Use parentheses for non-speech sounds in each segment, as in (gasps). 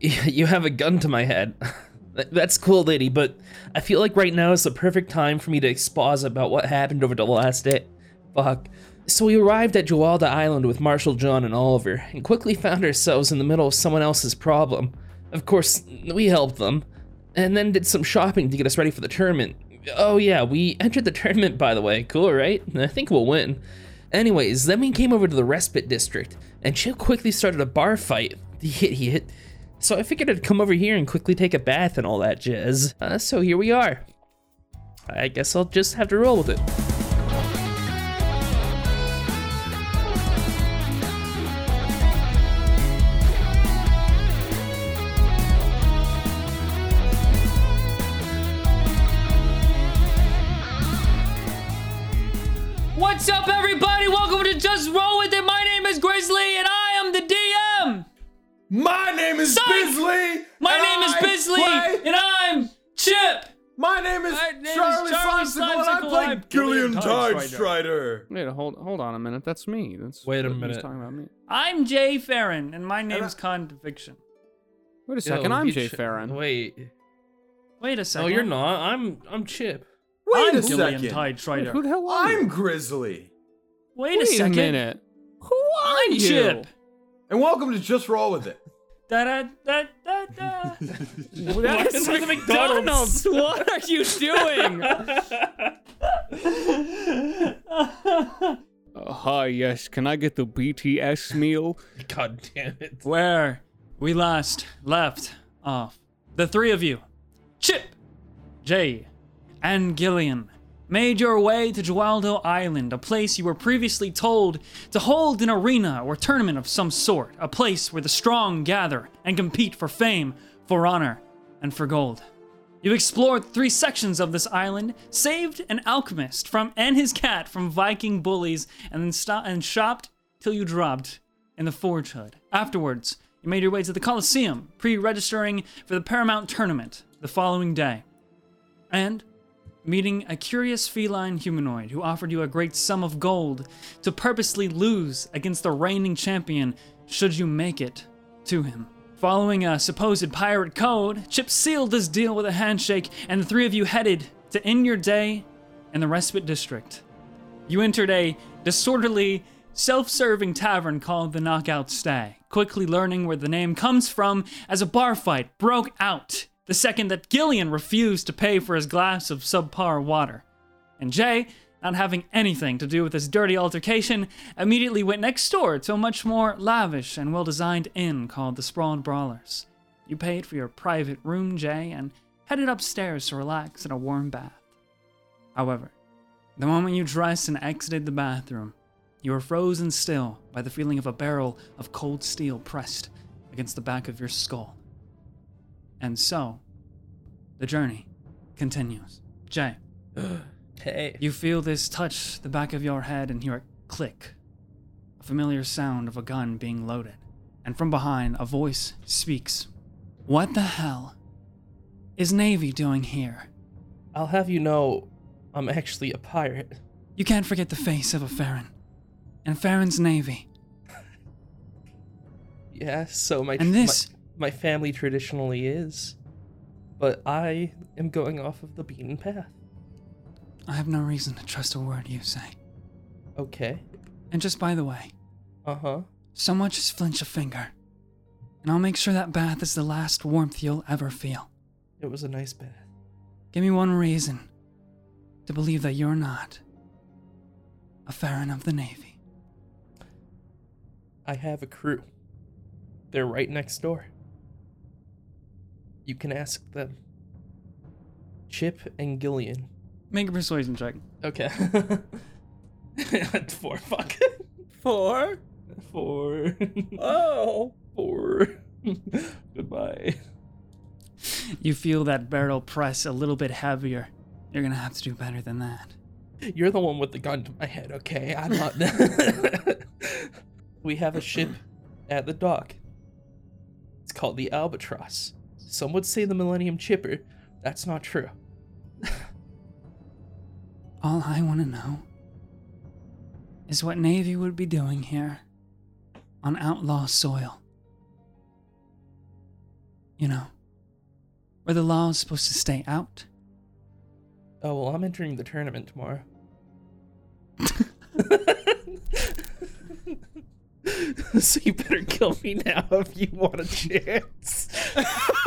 (laughs) You have a gun to my head. (laughs) That's cool, lady, but I feel like right now is the perfect time for me to exposit about what happened over the last day. Fuck. So we arrived at Jawalda Island with Marshall John and Oliver, and quickly found ourselves in the middle of someone else's problem. Of course, we helped them, and then did some shopping to get us ready for the tournament. Oh yeah, we (laughs) entered the tournament by the way. Cool, right? I think we'll win. Anyways, then we came over to the respite district, and Chip quickly started a bar fight. The idiot. So I figured I'd come over here and quickly take a bath and all that jazz. Uh, so here we are. I guess I'll just have to roll with it. What's up, everybody? Welcome to Just Roll With It. My name is Grizzly, and I. My name is Psych! Bisley. My and name is I Bisley, play- and I'm Chip. My name is My name is Charlie Charlie Slimesicle, and I Slimesicle, play I'm Gillian Gillian Tidestrider. Wait, hold hold on a minute. That's me. That's Wait a who's minute. talking about me. I'm Jay Farron, and my name's I- Conviction. Wait a second. Yo, I'm you Jay ch- Farron. Wait. Wait a No, second. you're not. I'm I'm Chip. Wait I'm a Gillian second. Wait, Tidestrider. who the hell are you? I'm? Grizzly. Wait, Wait a second. minute. Who are I'm you? Chip. And welcome to Just Roll With It. Da da da da da. That's Welcome to McDonald's. (laughs) What are you doing? Uh, hi, yes. Can I get the BTS meal? God damn it. Where we last left off, the three of you, Chip, Jay, and Gillian, made your way to Jewaldo Island, a place you were previously told to hold an arena or tournament of some sort, a place where the strong gather and compete for fame, for honor, and for gold. You explored three sections of this island, saved an alchemist from and his cat from Viking bullies, and then sto- and shopped till you dropped in the Forge Hood. Afterwards, you made your way to the Colosseum, pre-registering for the Paramount tournament the following day, and meeting a curious feline humanoid who offered you a great sum of gold to purposely lose against the reigning champion should you make it to him. Following a supposed pirate code, Chip sealed this deal with a handshake, and the three of you headed to end your day in the Respite District. You entered a disorderly, self serving tavern called the Knockout Stag, quickly learning where the name comes from as a bar fight broke out the second that Gillian refused to pay for his glass of subpar water. And Jay, not having anything to do with this dirty altercation, immediately went next door to a much more lavish and well designed inn called the Sprawled Brawlers. You paid for your private room, Jay, and headed upstairs to relax in a warm bath. However, the moment you dressed and exited the bathroom, you were frozen still by the feeling of a barrel of cold steel pressed against the back of your skull. And so, the journey continues. Jay, (gasps) Hey. you feel this touch the back of your head and hear a click, a familiar sound of a gun being loaded. And from behind, a voice speaks. What the hell is Navy doing here? I'll have you know, I'm actually a pirate. You can't forget the face of a Farron. And Farron's Navy. (laughs) Yeah, so my And this- my, my family traditionally is, but I am going off of the beaten path. I have no reason to trust a word you say. Okay. And just by the way, Uh huh. so much as flinch a finger, and I'll make sure that bath is the last warmth you'll ever feel. It was a nice bath. Give me one reason to believe that you're not a Farron of the Navy. I have a crew. They're right next door. You can ask them. Chip and Gillian. Make a persuasion check. Okay. (laughs) Four. Fuck. Four. Four. Oh. Four. (laughs) Goodbye. You feel that barrel press a little bit heavier. You're gonna have to do better than that. You're the one with the gun to my head, okay? I'm not. (laughs) we have a ship at the dock. It's called the Albatross. Some would say the Millennium Chipper. That's not true. All I want to know is what Navy would be doing here on outlaw soil. you know, where the law is supposed to stay out. Oh well, I'm entering the tournament tomorrow. (laughs) (laughs) so you better kill me now if you want a chance. (laughs)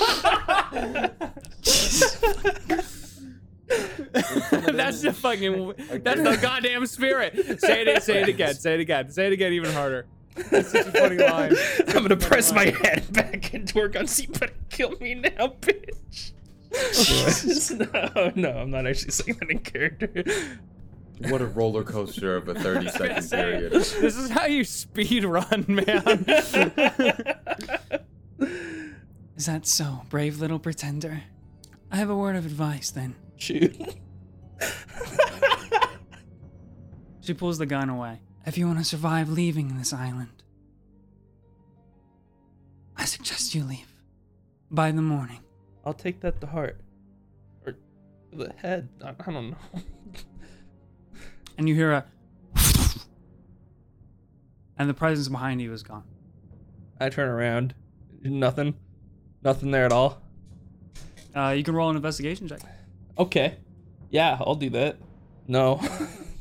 (laughs) that's the fucking. That's the goddamn spirit. Say it. Say it again. Say it again. Say it again. Even harder. That's such a funny (laughs) line. I'm gonna press my head back into her gun. So you better kill me now, bitch. (laughs) no, no, I'm not actually saying that in character. What a roller coaster of a 30 second period. This is how you speed run, man. Is that so, brave little pretender? I have a word of advice then. Shoot. (laughs) She pulls the gun away. If you want to survive leaving this island, I suggest you leave by the morning. I'll take that to heart. Or the head. I, I don't know. (laughs) And you hear a. (laughs) and the presence behind you is gone. I turn around. Nothing. Nothing there at all. Uh, you can roll an investigation check. Okay. Yeah, I'll do that. No. (laughs)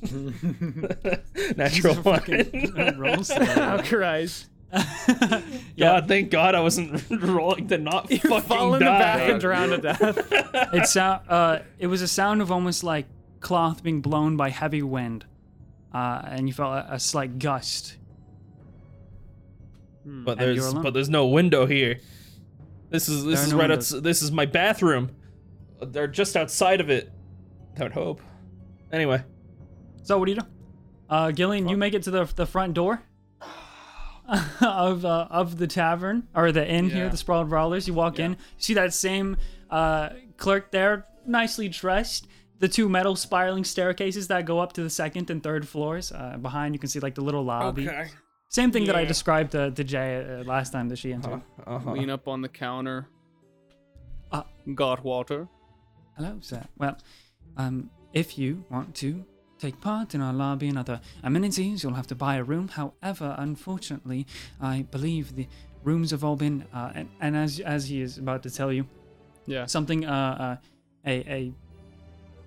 (laughs) Natural one. (laughs) rolls. oh Christ! God, thank God I wasn't rolling to not fucking Fall in the die. back and drown to death. It sound. Uh, it was a sound of almost like cloth being blown by heavy wind, uh, and you felt a, a slight gust. But And there's but there's no window here. This is this There is no right windows. outs- this is my bathroom. They're just outside of it. I would hope. Anyway, So what do you do? Uh, Gillian, you make it to the the front door (sighs) of uh, of the tavern or the inn here, the Sprawled Brawlers. You walk in, you see that same uh, clerk there, nicely dressed. The two metal spiraling staircases that go up to the second and third floors. Uh, behind, you can see like the little lobby. Okay. Same thing that I described to, to Jay uh, last time that she entered. uh-huh. Lean up on the counter. Uh, Got water. Hello, sir. Well, um, if you want to take part in our lobby and other amenities, you'll have to buy a room. However, unfortunately, I believe the rooms have all been, uh, and, and as as he is about to tell you, Yeah. something, uh, uh, a a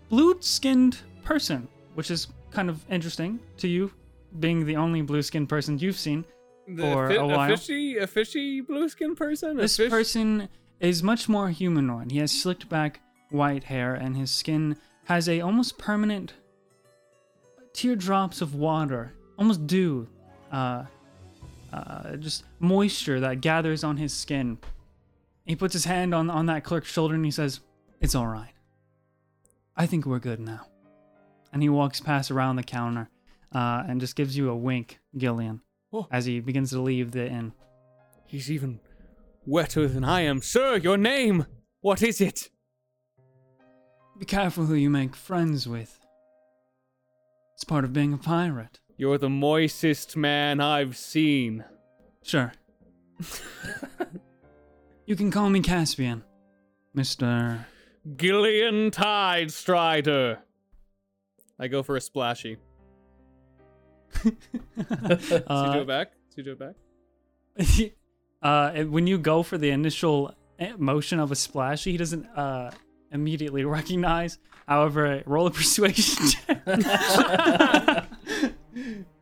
blue-skinned person, which is kind of interesting to you, being the only blue-skinned person you've seen. The for fi- a while. A fishy, a fishy blue skin person. A This fish- person is much more humanoid. He has slicked back white hair, and his skin has a almost permanent teardrops of water, almost dew, uh, uh, just moisture that gathers on his skin. He puts his hand on on that clerk's shoulder and he says, "It's all right. I think we're good now." And he walks past around the counter, uh, and just gives you a wink, Gillian, Oh. as he begins to leave the inn. He's even wetter than I am. Sir, your name? What is it? Be careful who you make friends with. It's part of being a pirate. You're the moistest man I've seen. Sure. (laughs) you can call me Caspian, Mr. Gillian Tidestrider. I go for a splashy. (laughs) He do Uh, it back? Do it back? (laughs) uh, when you go for the initial eh, motion of a splash, he doesn't uh, immediately (laughs) recognize. However, roll a persuasion check.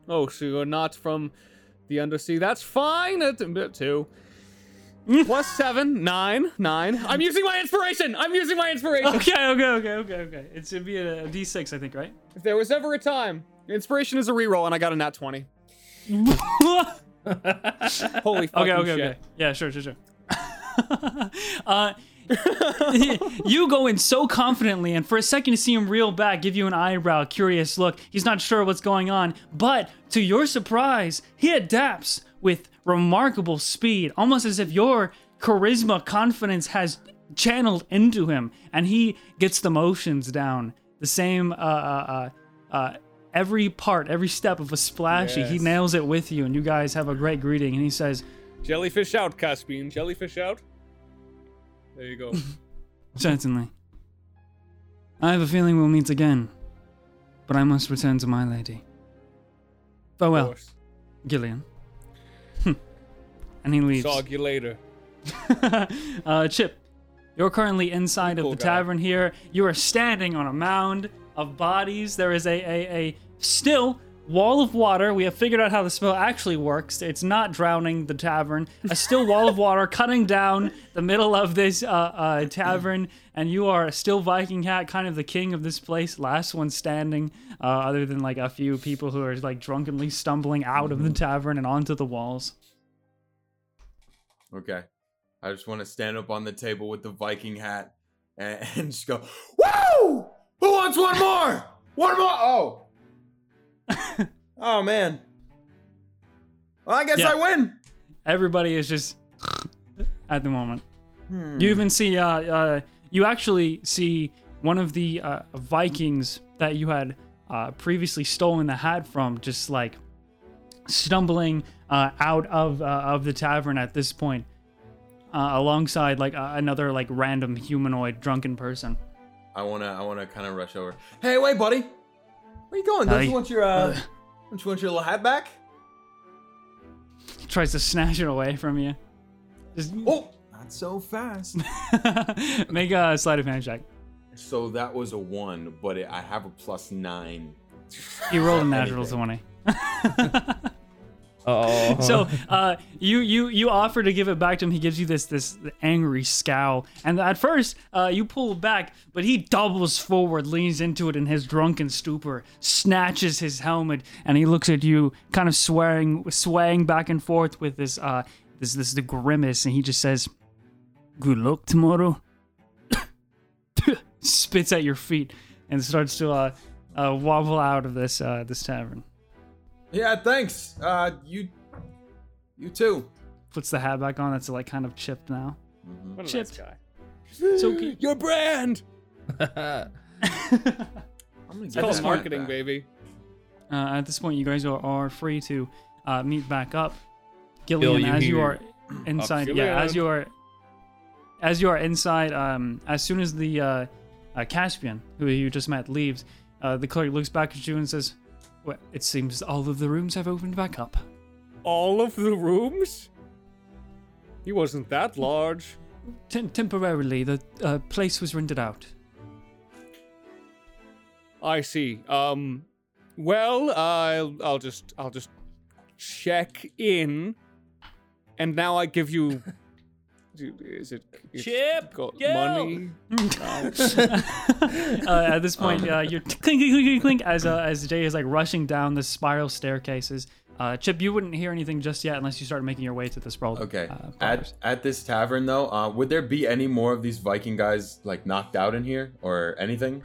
Oh, so you're not from the undersea. That's fine. That's a bit two. Plus seven, nine, nine. I'm using my inspiration. I'm using my inspiration. okay, okay, okay, okay, okay. It should be a, a d6, I think, right? If there was ever a time, inspiration is a reroll, and I got a nat twenty. (laughs) Holy fucking Okay, okay, shit! okay. Yeah, sure, sure, sure. (laughs) uh, (laughs) you go in so confidently, and for a second you see him reel back, give you an eyebrow, curious look. He's not sure what's going on, but to your surprise, he adapts with remarkable speed, almost as if your charisma, confidence has channeled into him, and he gets the motions down. The same, uh, uh, uh, uh, every part, every step of a splashy, he nails it with you, and you guys have a great greeting. And he says, Jellyfish out, Caspian. Jellyfish out. There you go. (laughs) Certainly. I have a feeling we'll meet again, but I must return to my lady. Farewell. Gillian. Hmm. and he leaves. Dog you later. (laughs) uh, Chip, you're currently inside of the guy. tavern here. You are standing on a mound of bodies. There is a, a, a still wall of water. We have figured out how the spell actually works. It's not drowning the tavern. A still wall of water cutting down the middle of this uh, uh, tavern, and you are still Viking hat, kind of the king of this place, last one standing, uh, other than like a few people who are like drunkenly stumbling out of the tavern and onto the walls. Okay. I just want to stand up on the table with the Viking hat and, (laughs) and just go, Woo! Who wants one more? One more? Oh. (laughs) oh, man. Well, I guess Yeah. I win. Everybody is just (laughs) at the moment. You even see, uh, uh, you actually see one of the uh, Vikings that you had uh, previously stolen the hat from, just like stumbling uh, out of uh, of the tavern at this point, uh, alongside like another like random humanoid drunken person. I wanna, I wanna kind of rush over. Hey, wait, buddy. Where you going? Don't Hi. you want your, uh, don't you want your little hat back? Tries to snatch it away from you. Just Oh, not so fast. (laughs) make a sleight of hand check. so that was a one, but it, I have a plus nine. He rolled a natural twenty. (laughs) Oh. so uh, you you you offer to give it back to him. He gives you this this angry scowl, and at first uh, you pull back, but he doubles forward, leans into it in his drunken stupor, snatches his helmet, and he looks at you, kind of swearing, swaying back and forth with this uh this this the grimace, and he just says, "Good luck tomorrow." (coughs) Spits at your feet and starts to uh, uh wobble out of this uh this tavern. Yeah, thanks. Uh, you, you too. Puts the hat back on. That's like kind of chipped now. What a Chipped. nice guy. So (laughs) Your brand. (laughs) I'm gonna It's get called marketing, back. baby. Uh, at this point, you guys are, are free to uh, meet back up. Gillian, you as you are (clears throat) inside, Up, yeah, as you are, as you are inside, um, as soon as the uh, uh, Caspian, who you just met, leaves, uh, the clerk looks back at you and says, well, "It seems all of the rooms have opened back up." All of the rooms? He wasn't that large. Tem- temporarily, the uh, place was rented out. I see. Um, well, I'll I'll just I'll just check in, and now I give you. Is it it's Chip, got Gil. money? (laughs) uh, at this point, uh, you're clink, clink, clink, clink, clink, as uh, as Jay is like rushing down the spiral staircases. Uh, Chip, you wouldn't hear anything just yet unless you start making your way to the sprawled. Okay. Uh, at at this tavern though, uh, would there be any more of these Viking guys like knocked out in here or anything?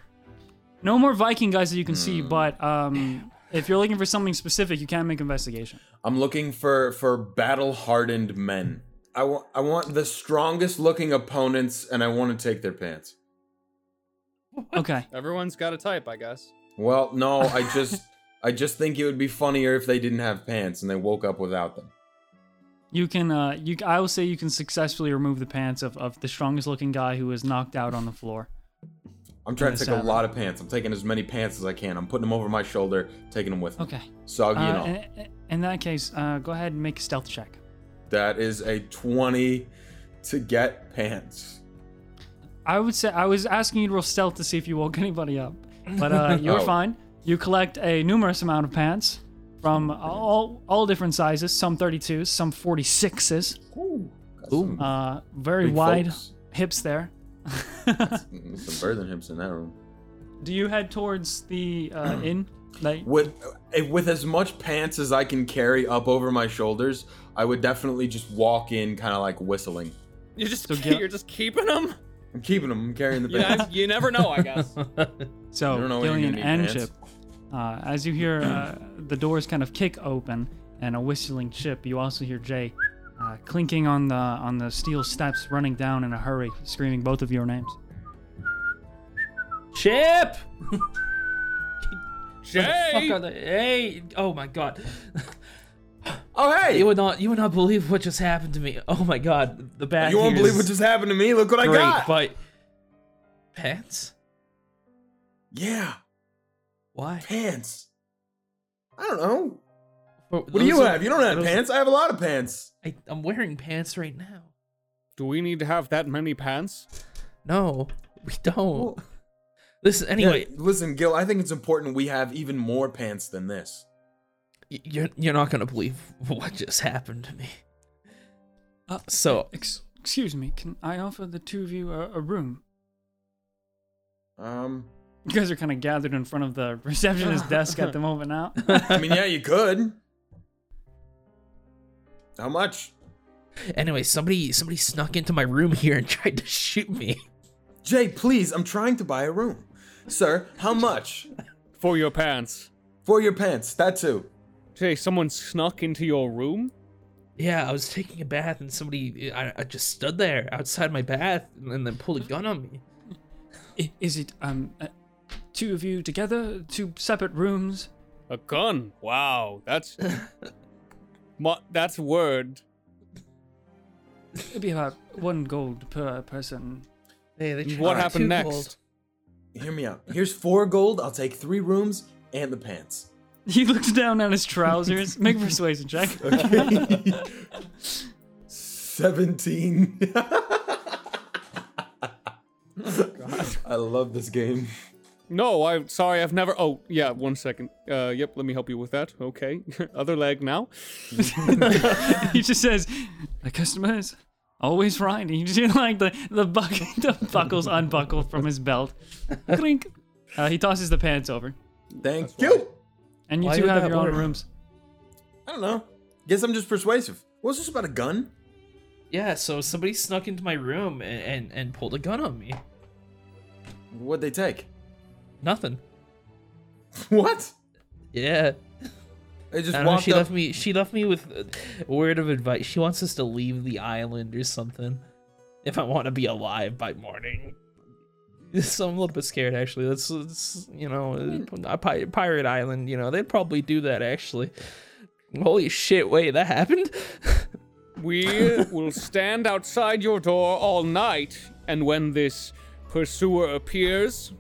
no more Viking guys that you can see, Hmm. but um, if you're looking for something specific, you can make investigation. I'm looking for for battle hardened men. I want I want the strongest looking opponents, and I want to take their pants. (laughs) Okay. Everyone's got a type, I guess. Well, no, I (laughs) just I just think it would be funnier if they didn't have pants and they woke up without them. You can, uh, you, I will say you can successfully remove the pants of, of the strongest looking guy who is knocked out on the floor. I'm trying to the take a lot of pants. I'm taking as many pants as I can. I'm putting them over my shoulder, taking them with me. Okay. Soggy and Uh, all. in, in that case, uh, go ahead and make a stealth check. That is a 20 to get pants. I would say I was asking you to roll stealth to see if you woke anybody up, but uh, (laughs) you're Oh. fine. You collect a numerous amount of pants from all all different sizes, some 32s, some 46s. Ooh. Got some, Uh, very big wide folks. hips there. (laughs) Mm, some birthing hips in that room. Do you head towards the uh, (clears throat) inn? Like, With with as much pants as I can carry up over my shoulders, I would definitely just walk in, kind of like whistling. You're just So you're just keeping them. I'm keeping them. I'm carrying the You, pants. know, you never know, I guess. (laughs) so I don't know when you're Gillian and. Chip, uh, as you hear uh, the doors kind of kick open and a whistling Chip, you also hear Jay uh, clinking on the on the steel steps, running down in a hurry, screaming both of your names. Chip! (laughs) Jay, Fuck are they? Hey! Oh my god. (laughs) Oh hey! You would not you would not believe what just happened to me. Oh my god. The bad You won't believe what just happened to me. Look what I great, got. but pants? yeah, Why? pants. I don't know. What What do you have? You don't have pants. I have a lot of pants. I, I'm wearing pants right now. Do we need to have that many pants? No, we don't. Well- Listen, anyway, Yeah, listen, Gil. I think it's important we have even more pants than this. you're you're not gonna believe what just happened to me. Uh, So Ex- excuse me, can I offer the two of you a, a room? Um, You guys are kind of gathered in front of the receptionist desk at the (laughs) moment now. I mean, yeah, you could. How much? anyway, somebody somebody snuck into my room here and (laughs) tried to shoot me. Jay, please, I'm trying to buy a room. Sir, how much? For your pants. For your pants, that too. Jay, someone snuck into your room? Yeah, I was taking a bath and somebody I, I just stood there outside my bath and then pulled a gun on me. I- Is it um uh, two of you together, two separate rooms? A gun? Wow, that's. Mu- that's word. It'd be about one gold per person. Hey, they What happened next? cold. Hear me out. Here's four gold. I'll take three rooms and the pants. (laughs) He looks down at his trousers. (laughs) Make a persuasion check. Okay. (laughs) 17. I love this game. No, I'm sorry, I've never. Oh, yeah, one second. Uh, yep, let me help you with that. Okay. Other leg now. he just says, "The customer is always right." And (laughs) you just hear like the the, buck- (laughs) the buckles unbuckle from his belt. Clink. (laughs) Uh, he tosses the pants over, Thank you. and you Why two have that your own rooms. I don't know. Guess I'm just persuasive. What's this about a gun? Yeah, so somebody snuck into my room and, and, and pulled a gun on me. What'd they take? Nothing. What? Yeah. They just I don't know. She up. left me. She left me with a word of advice. She wants us to leave the island or something. If I want to be alive by morning. (laughs) So I'm a little bit scared actually. That's, that's you know, a pi- pirate island. You know, they'd probably do that actually. Holy shit! Wait, that happened. (laughs) We will stand outside your door all night, and when this pursuer appears,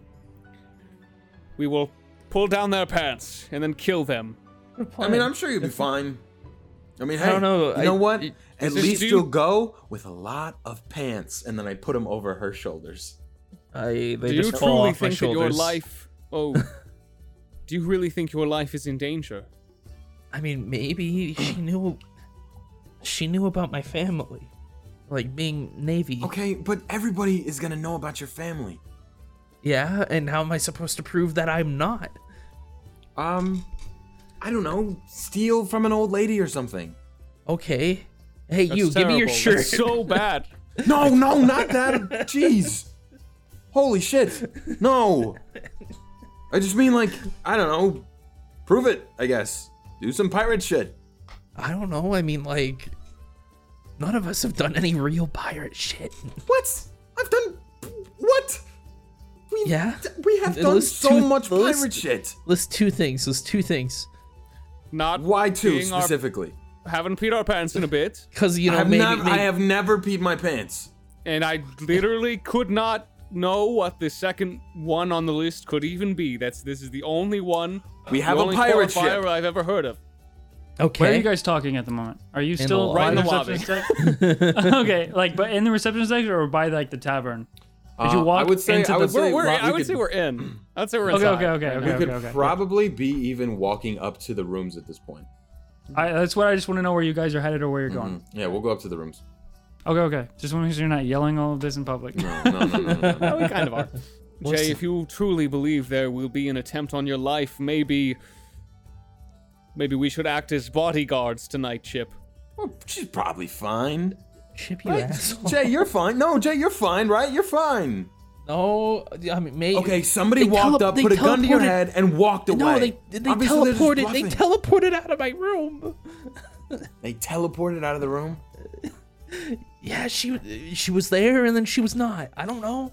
we will pull down their pants and then kill them. I mean, I'm sure you'll be fine. I mean, hey, I don't know, You I- know what? it- At least dude- you'll go with a lot of pants, and then I put them over her shoulders. I they Do you fall truly off my think that your life? Oh, (laughs) do you really think your life is in danger? I mean, maybe she knew. She knew about my family, like being Navy. Okay, but everybody is gonna know about your family. Yeah, and how am I supposed to prove that I'm not? Um, I don't know. Steal from an old lady or something. Okay. Hey, That's you, give me your shirt. That's so bad. (laughs) No, no, not that. Jeez. Holy shit. No. I just mean like I don't know. Prove it. I guess. Do some pirate shit. I don't know. I mean, like, none of us have done any real pirate shit. What? I've done what? We Yeah? we have done was so two- much list- pirate shit. List two things. List two things. Not Why two being our- specifically? haven't peed our pants in a bit, (laughs) Because you I know have, maybe, nev- maybe I have never peed my pants. and I literally could not know what the second one on the list could even be. That's this is the only one. We have the a only pirate qualifier ship. I've ever heard of. okay. Where are you guys talking at the moment? Are you still the by lobby. Right in receptionist (laughs) desk? okay, like, but in the reception section or by like the tavern? Did you Uh, walk I would say into I the? would say We're, we're, Rob, I would could- say we're in. I'd say we're Okay, inside. okay, okay, right okay, We now. could okay. probably be even walking up to the rooms at this point. I, that's what I just want to know where you guys are headed or where you're going. Mm, Yeah, we'll go up to the rooms. Okay, okay. Just want to make sure you're not yelling all of this in public. No, no, no, no, no, no. (laughs) We kind of are. Jay, if you truly believe there will be an attempt on your life, maybe. Maybe we should act as bodyguards tonight, Chip. Well, she's probably fine. Chip, you Right? asshole. Jay, you're fine. No, Jay, you're fine, right? You're fine. No, I mean, maybe. Okay, somebody walked tele- up, put a gun to your head, and walked away. No, they they Obviously, teleported. They teleported out of my room. (laughs) They teleported out of the room. Yeah, she she was there and then she was not. I don't know.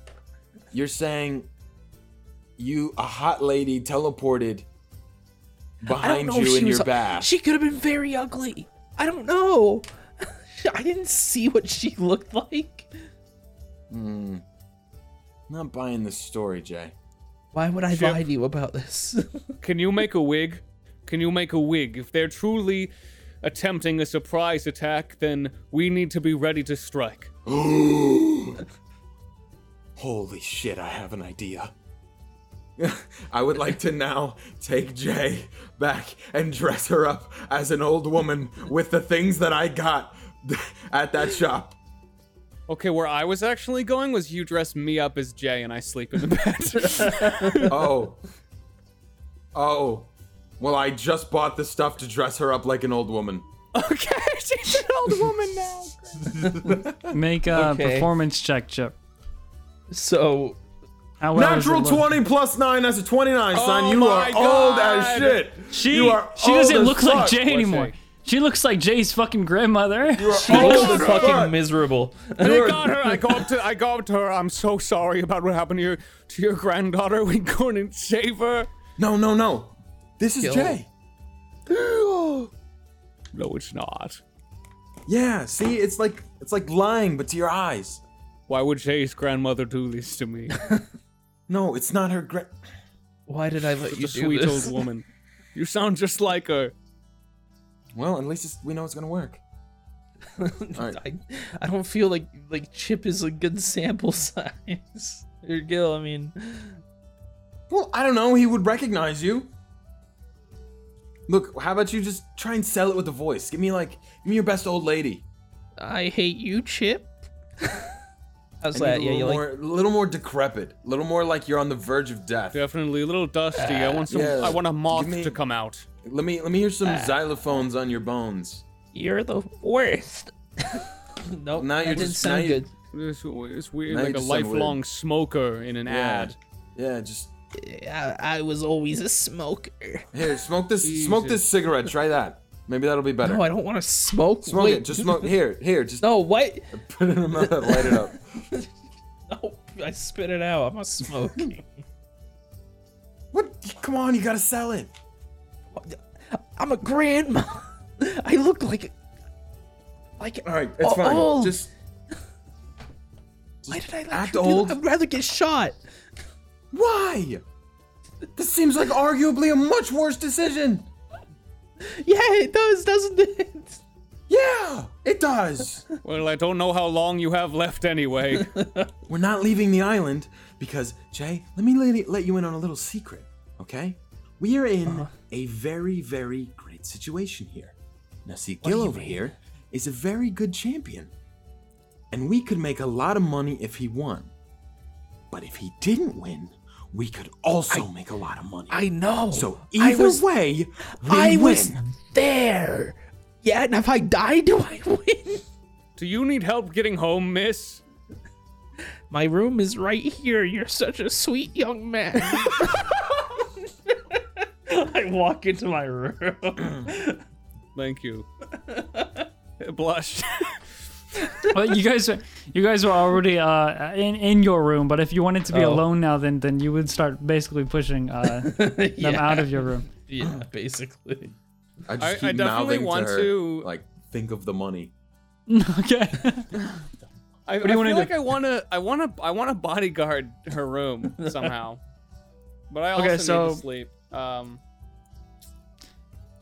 You're saying you, a hot lady, teleported behind you in your bath. She could have been very ugly. I don't know. (laughs) I didn't see what she looked like. Hmm. Not buying this story, Jay. Why would I Chip. lie to you about this? (laughs) Can you make a wig? Can you make a wig? If they're truly attempting a surprise attack, then we need to be ready to strike. (gasps) Holy shit, I have an idea. (laughs) I would like to now take Jay back and dress her up as an old woman with the things that I got (laughs) at that shop. Okay, where I was actually going was you dress me up as Jay and I sleep in the (laughs) bed. (laughs) Oh. Oh. Well, I just bought the stuff to dress her up like an old woman. okay, she's an old woman now. Make a Okay. performance check, Chip. So well Natural 20 plus 9, that's a 29, son. Oh You are my old as shit. She you are she doesn't as look like. Jay anymore. Jay? She looks like Jay's fucking grandmother. (laughs) You are she old looks as fucking fuck. miserable. I You're- got her. I go up to. I go up to her. I'm so sorry about what happened to your to your granddaughter. We go in and save her. No, no, no. This is Kill. Jay. (gasps) No, it's not. Yeah, see, it's like it's like lying, but to your eyes. Why would Jay's grandmother do this to me? (laughs) No, it's not her gra- Why did I let you Such a do sweet this? old woman. (laughs) You sound just like her. Well, at least it's, we know it's gonna work. (laughs) Alright. I, I don't feel like like Chip is a good sample (laughs) size. Or Gil, I mean, Well, I don't know. He would recognize you. Look, how about you just try and sell it with the voice? Give me like, give me your best old lady. I hate you, Chip. (laughs) How's I that? need Yeah, you little like a little more decrepit, a little more like you're on the verge of death. Definitely a little dusty. I want some. yeah. I want a moth me- to come out. Let me, let me hear some ah. xylophones on your bones. you're the worst. (laughs) nope, Now you're didn't just- sound now you- good. It's, it's weird, Now like a lifelong weird. smoker in an Yeah, ad. yeah. Just I, I was always a smoker. here, smoke this, smoke this cigarette. Try that. Maybe that'll be better. No, I don't want to smoke. Smoke Wait, it. Just smoke. Here, here. Just (laughs) No, what? put it in your mouth. Light it up. (laughs) No, I spit it out. I'm not smoking. What? Come on, you gotta sell it. I'm a grandma. (laughs) I look like like. All right, it's fine. oh. Just Why did I let act you old. that? I'd rather get shot. why? This seems like arguably a much worse decision. Yeah, it does, doesn't it? Yeah, it does. Well, I don't know how long you have left anyway. We're not leaving the island because, Jay, let me let, let you in on a little secret, okay? We are in uh-huh. a very, very great situation here. Now, see, Gil over mean? here is a very good champion. And we could make a lot of money if he won. But if he didn't win, we could also make a lot of money. I know. so I either was, way, we I win. was there. Yeah, and if I die, do I win? Do you need help getting home, miss? My room is right here. You're such a sweet young man. (laughs) I walk into my room. (clears throat) Thank you. (laughs) Blush. (laughs) well, you guys, you guys were already uh, in in your room, but if you wanted to be Oh. alone now, then then you would start basically pushing uh, (laughs) them yeah. out of your room. Yeah, basically. I just I- keep I definitely want to, her, to- like think of the money. okay. I, do you I wanna feel do? like I want to. I want to. I want to bodyguard her room somehow. But I also Okay, need to sleep. Um,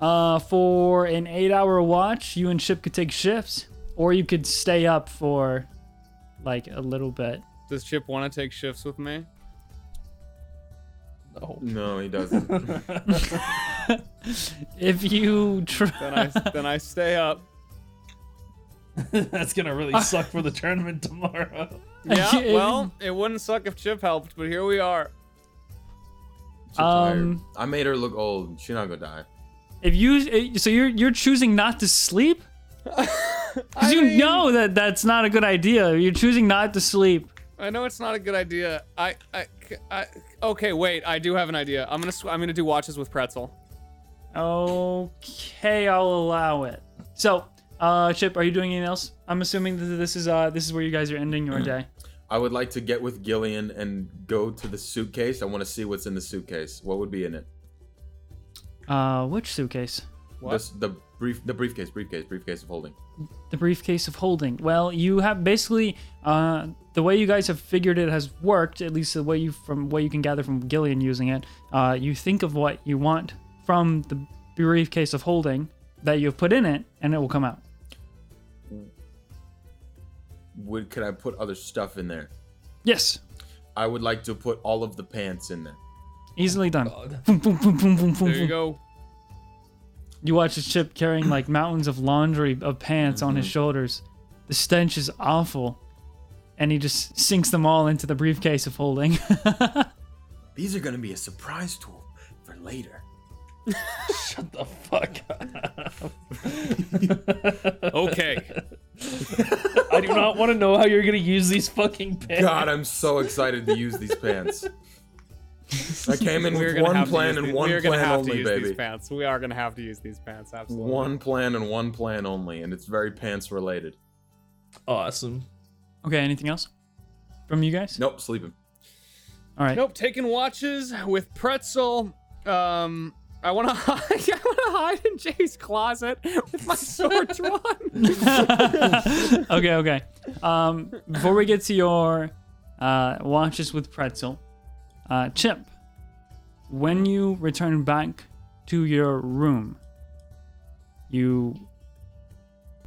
Uh, for an eight-hour watch, you and Chip could take shifts, or you could stay up for like a little bit. does Chip want to take shifts with me? No. No, he doesn't. (laughs) (laughs) If you try, Then I then I stay up. (laughs) That's gonna really suck for the tournament tomorrow. Yeah. Well, it wouldn't suck if Chip helped, but here we are. She's tired. Um, I made her look old. She not gonna die. If you, so you're you're choosing not to sleep. (laughs) Because you mean- know that that's not a good idea. You're choosing not to sleep. I know it's not a good idea. I, I, I okay, wait. I do have an idea. I'm gonna, sw- I'm gonna do watches with pretzel. Okay, I'll allow it. So, uh, Chip, are you doing anything else? I'm assuming that this is uh this is where you guys are ending your day. (clears throat) I would like to get with Gillian and go to the suitcase. I want to see what's in the suitcase. What would be in it? Uh, which suitcase? What? This, the brief, the briefcase, briefcase, briefcase of holding. The briefcase of holding. Well, you have basically uh the way you guys have figured it has worked. At least the way you from what you can gather from Gillian using it. Uh, you think of what you want from the briefcase of holding, that you've put in it, and it will come out. Would could I put other stuff in there? Yes, I would like to put all of the pants in there. Easily done. Oh, boom, boom, boom, boom, boom, boom, There you go. You watch this chip carrying like mountains of laundry of pants on his mm-hmm. shoulders. The stench is awful. And he just sinks them all into the briefcase of holding. (laughs) These are gonna be a surprise tool for later. (laughs) Shut the fuck up. (laughs) Okay. I do not want to know how you're gonna use these fucking pants. God, I'm so excited to use these pants. I (laughs) came in We're with one plan and one We're plan only, baby. pants. We are gonna have to use these pants. Absolutely. One plan and one plan only, and it's very pants related. Awesome. okay, anything else from you guys? Nope, sleeping. All right. Nope. Taking watches with Pretzel. Um, I want to (laughs) hide. I want to hide in Jay's closet with my (laughs) sword drawn. okay, okay. Um, before we get to your uh, watches with pretzel, uh, Chip, when you return back to your room, you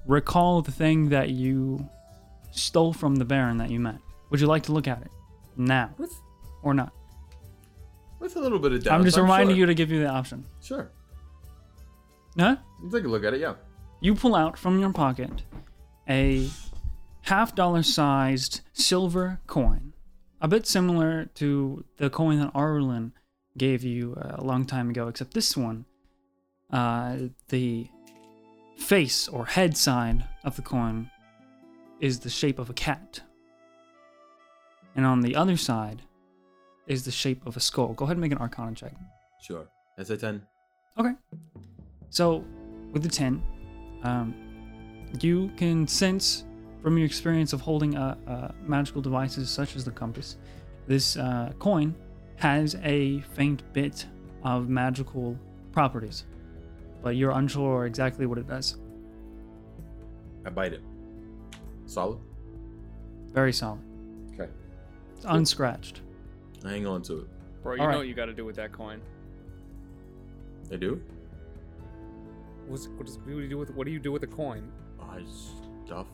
recall the thing that you stole from the Baron that you met. Would you like to look at it now With or not? with a little bit of doubt. I'm just reminding you to give you the option. Sure. Huh? Take a look at it. Yeah. you pull out from your pocket a half dollar sized silver coin, a bit similar to the coin that Arlen gave you uh, a long time ago, except this one, uh, the face or head side of the coin is the shape of a cat. And on the other side is the shape of a skull. Go ahead and make an arcana check. Sure. That's a ten. Okay. So, with the 10, um, you can sense from your experience of holding uh, uh, magical devices such as the compass, this uh, coin has a faint bit of magical properties, but you're unsure exactly what it does. I bite it. Solid. Very solid. Okay. It's unscratched. I hang on to it. Bro, you All know right. what you got to do with that coin. I do. What's, what, does, what do you do with what do you do with a coin? I stuff.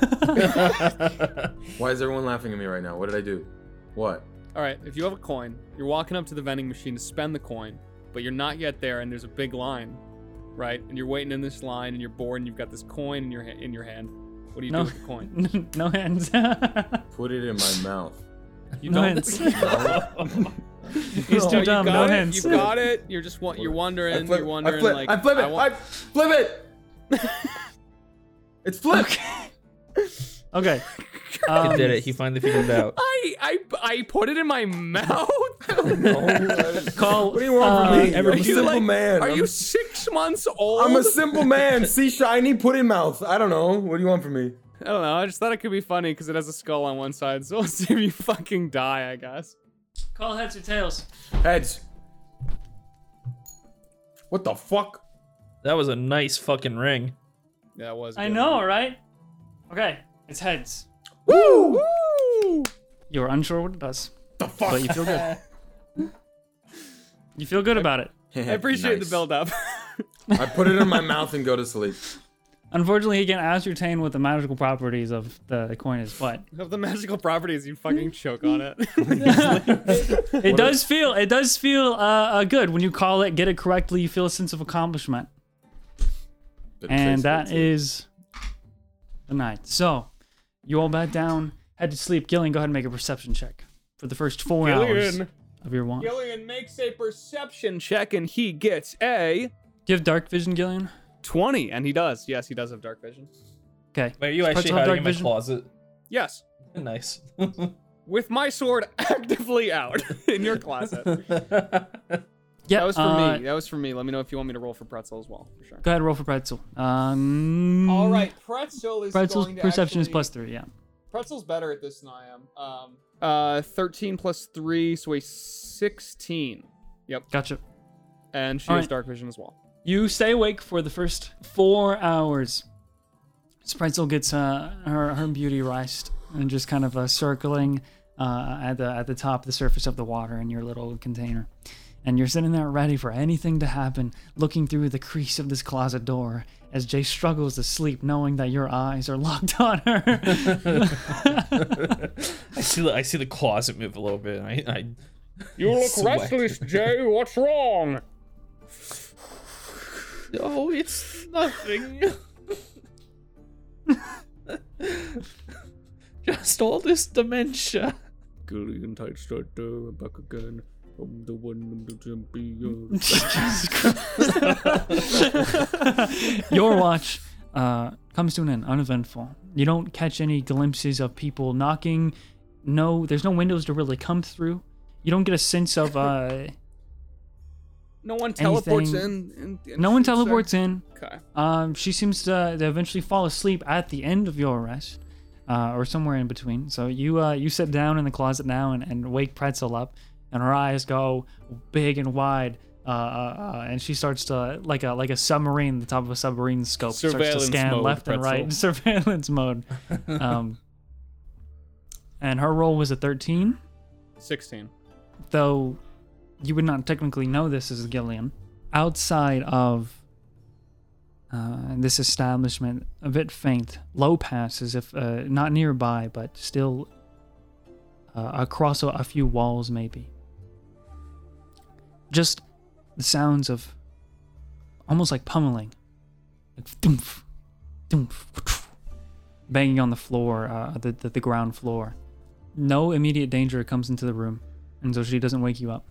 (laughs) Why is everyone laughing at me right now? What did I do? What? All right, if you have a coin, you're walking up to the vending machine to spend the coin, but you're not yet there, and there's a big line, right? And you're waiting in this line, and you're bored, and you've got this coin in your ha- in your hand. What do you No. do with the coin? (laughs) no hands. (laughs) Put it in my mouth. You no hands. No. He's No, too oh, you dumb. got No it, hands. You got it. You're just wa- you're wondering. flip, you're I wondering flip, like I flip it. I I, want- flip it. it's flipped. (laughs) Okay. (laughs) He Um, did it. He finally figured it out. (laughs) I I I put it in my mouth. Call. What do you want uh, from me? I'm a simple like- man. Are I'm, you six months old? I'm a simple man. See shiny, put in mouth. I don't know. What do you want from me? I don't know. I just thought it could be funny because it has a skull on one side, so let's see if you fucking die. I guess. Call heads or tails. Heads. What the fuck? That was a nice fucking ring. That was. I good. know, right? Okay, it's heads. Woo! You're unsure what it does, The fuck? but you feel good. (laughs) you feel good about it. (laughs) I appreciate the build up. I put it in my (laughs) mouth and go to sleep. Unfortunately, he can't ascertain what the magical properties of the coin is, but of the magical properties, you fucking choke on it. it does feel it does feel uh, uh, good when you call it, get it correctly. You feel a sense of accomplishment, Bit and that tasteful, is the night. So you all back down, head to sleep. Gillian, go ahead and make a perception check for the first four hours of your watch. Gillian makes a perception check, and he gets a Do you have dark vision, Gillian? twenty, and he does. Yes, he does have dark vision. Okay. Wait, are you Does actually Pretzel have hiding dark in my vision? closet? Yes, (laughs) Nice. with my sword (laughs) actively out (laughs) in your closet. Yeah, That was for uh, me. That was for me. Let me know if you want me to roll for pretzel as well, for sure. Go ahead, roll for pretzel. Um, All right, pretzel is Pretzel's going to perception is plus three. Yeah. Pretzel's better at this than I am. Um, uh, thirteen plus three, so a sixteen. Yep. Gotcha. And she All has right. dark vision as well. You stay awake for the first four hours. Spritzel gets uh, her her beauty rest and just kind of uh, circling uh, at the at the top of the surface of the water in your little container, and you're sitting there ready for anything to happen, looking through the crease of this closet door as Jay struggles to sleep, knowing that your eyes are locked on her. (laughs) I see the I see the closet move a little bit. I, I You look (laughs) Sweat. restless, Jay. What's wrong? oh, it's nothing. (laughs) Just all this dementia. Gillian Tidestrider, back again. I'm the one, I'm the champion. (laughs) (laughs) your watch uh, comes to an end, uneventful. You don't catch any glimpses of people knocking. No, there's no windows to really come through. You don't get a sense of. Uh, (laughs) No one teleports Anything- in. and- and no one shoots her? teleports in. Okay. Um, she seems to, to eventually fall asleep at the end of your rest, uh, or somewhere in between. So you uh, you sit down in the closet now and, and wake Pretzel up, and her eyes go big and wide, uh, uh, uh, and she starts to like a like a submarine, the top of a submarine scope, starts to scan left and right, (laughs) surveillance mode. (laughs) Um, and her roll was a thirteen, 16. though you would not technically know this as Gillian. Outside of uh, this establishment, a bit faint, low pass as if uh, not nearby, but still uh, across a, a few walls, maybe. Just the sounds of almost like pummeling, like doomph, doomph, banging on the floor, uh, the, the the ground floor. No immediate danger comes into the room, and so she doesn't wake you up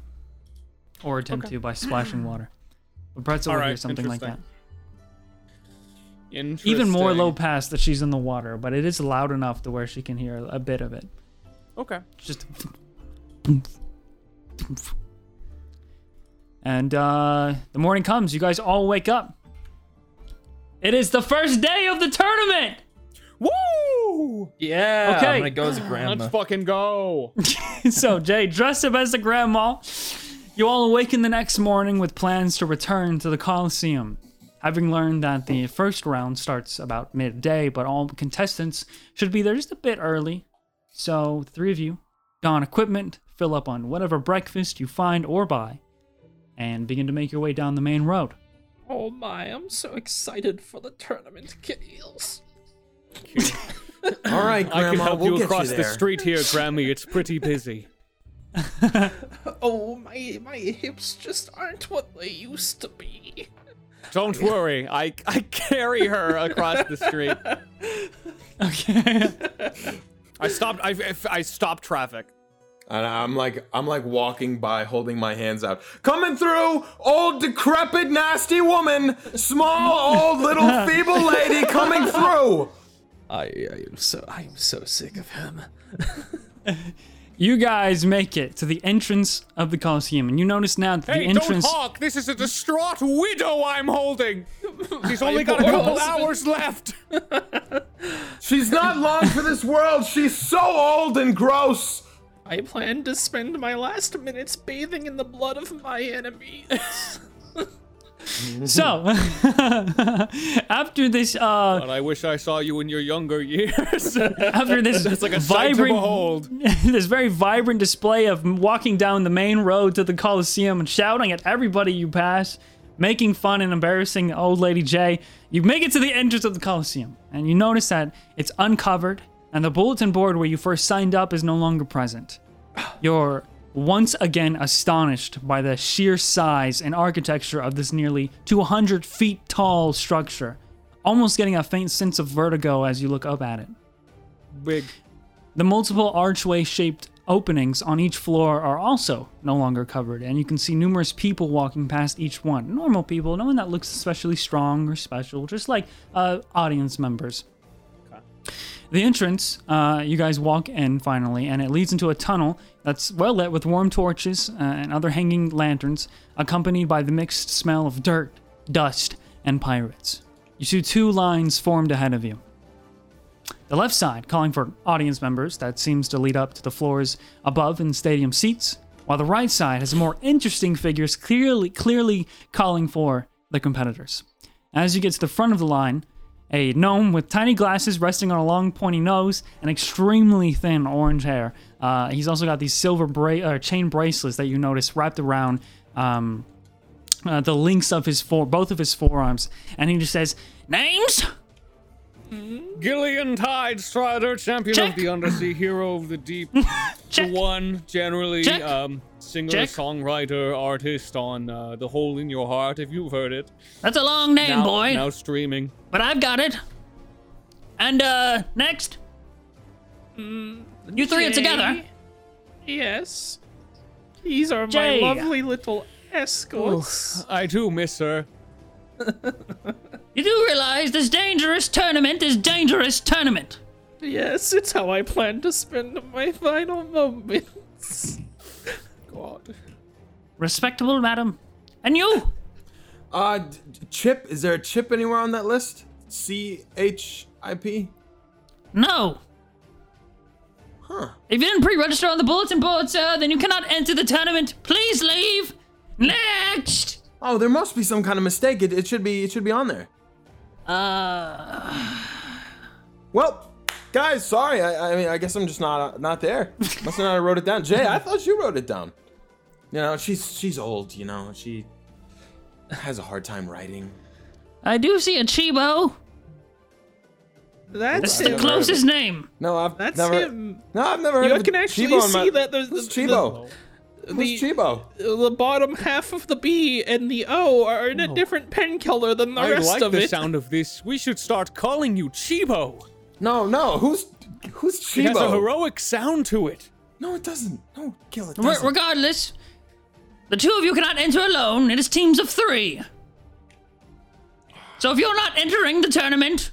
or attempt Okay. to by splashing water. But Pretzel will hear something like that. Even more low pass that she's in the water, but it is loud enough to where she can hear a bit of it. Okay. Just. And uh, the morning comes. You guys all wake up. It is the first day of the tournament. Woo! Yeah. Okay. I'm gonna go as a Let's fucking go. (laughs) so Jay, dressed up as a grandma, you all awaken the next morning with plans to return to the Coliseum. Having learned that the first round starts about midday, but all contestants should be there just a bit early. So the three of you don equipment, fill up on whatever breakfast you find or buy, and begin to make your way down the main road. Oh my, I'm so excited for the tournament, Kales. All right, I can help we'll you across you the street here, Grammy. It's pretty busy. (laughs) Oh my, my hips just aren't what they used to be. Don't worry. I I carry her across the street. (laughs) Okay. I stopped. I, I stopped traffic. And I'm like, I'm like walking by, holding my hands out. Coming through, old decrepit, nasty woman, small, old, little, (laughs) feeble lady coming through. I, I am so, I am so sick of him. (laughs) you guys make it to the entrance of the Coliseum, and you notice now that Hey, the entrance. don't honk! This is a distraught widow I'm holding. (laughs) She's only got a couple husband. hours left. She's not long for this world. She's so old and gross. I plan to spend my last minutes bathing in the blood of my enemies. (laughs) So, (laughs) after this, uh, But I wish I saw you in your younger years. (laughs) after this It's like a sight to vibrant, behold. this very vibrant display of walking down the main road to the Coliseum and shouting at everybody you pass, making fun and embarrassing old lady J, you make it to the entrance of the Coliseum, and you notice that it's uncovered, and the bulletin board where you first signed up is no longer present. You're once again astonished by the sheer size and architecture of this nearly 200 feet tall structure, almost getting a faint sense of vertigo as you look up at it. Big. The multiple archway shaped openings on each floor are also no longer covered, and you can see numerous people walking past each one. Normal people, no one that looks especially strong or special, just like uh, audience members. The entrance, uh, you guys walk in finally, and it leads into a tunnel that's well lit with warm torches uh, and other hanging lanterns, accompanied by the mixed smell of dirt, dust, and pirates. You see two lines formed ahead of you. The left side, calling for audience members, that seems to lead up to the floors above in stadium seats, while the right side has more interesting figures clearly clearly calling for the competitors. As you get to the front of the line, a gnome with tiny glasses resting on a long pointy nose and extremely thin orange hair. Uh, he's also got these silver bra- uh, chain bracelets that you notice wrapped around um, uh, the links of his four, both of his forearms, and he just says, "Names." Gillian Tidestrider, champion Check. of the undersea, hero of the deep. (laughs) the one, generally, um, singer, Check. songwriter, artist on uh, The Hole in Your Heart, if you've heard it. That's a long name, Now, boy, now streaming. but I've got it. And uh, next, you three are together. Yes. These are Jay. my lovely little escorts. I do miss her. (laughs) You do realize this dangerous tournament is dangerous tournament. Yes, it's how I plan to spend my final moments. (laughs) God. Respectable, madam. And you? Uh, d- d- Chip. Is there a chip anywhere on that list? C H I P. No. Huh. If you didn't pre-register on the bulletin board, sir, then you cannot enter the tournament. Please leave. Next. Oh, there must be some kind of mistake. It, it should be. It should be on there. Uh, Well, guys, sorry. I, I mean, I guess I'm just not uh, not there. Must have not have wrote it down. Jay, I thought you wrote it down. You know, she's she's old. You know, she has a hard time writing. I do see a Chibo. That's That's the never heard of closest name. No, I've That's never. him. No, I've never heard You of can a actually Chibo in my- see that there's the- Chibo? The, Who's Chibo? the bottom half of the B and the O are in a oh. different pen color than the I rest like of it. I like the sound of this. We should start calling you Chibo. No, no. Who's who's Chibo? It has a heroic sound to it. No, it doesn't. No, kill it. Doesn't. regardless, the two of you cannot enter alone. It is teams of three. So if you're not entering the tournament,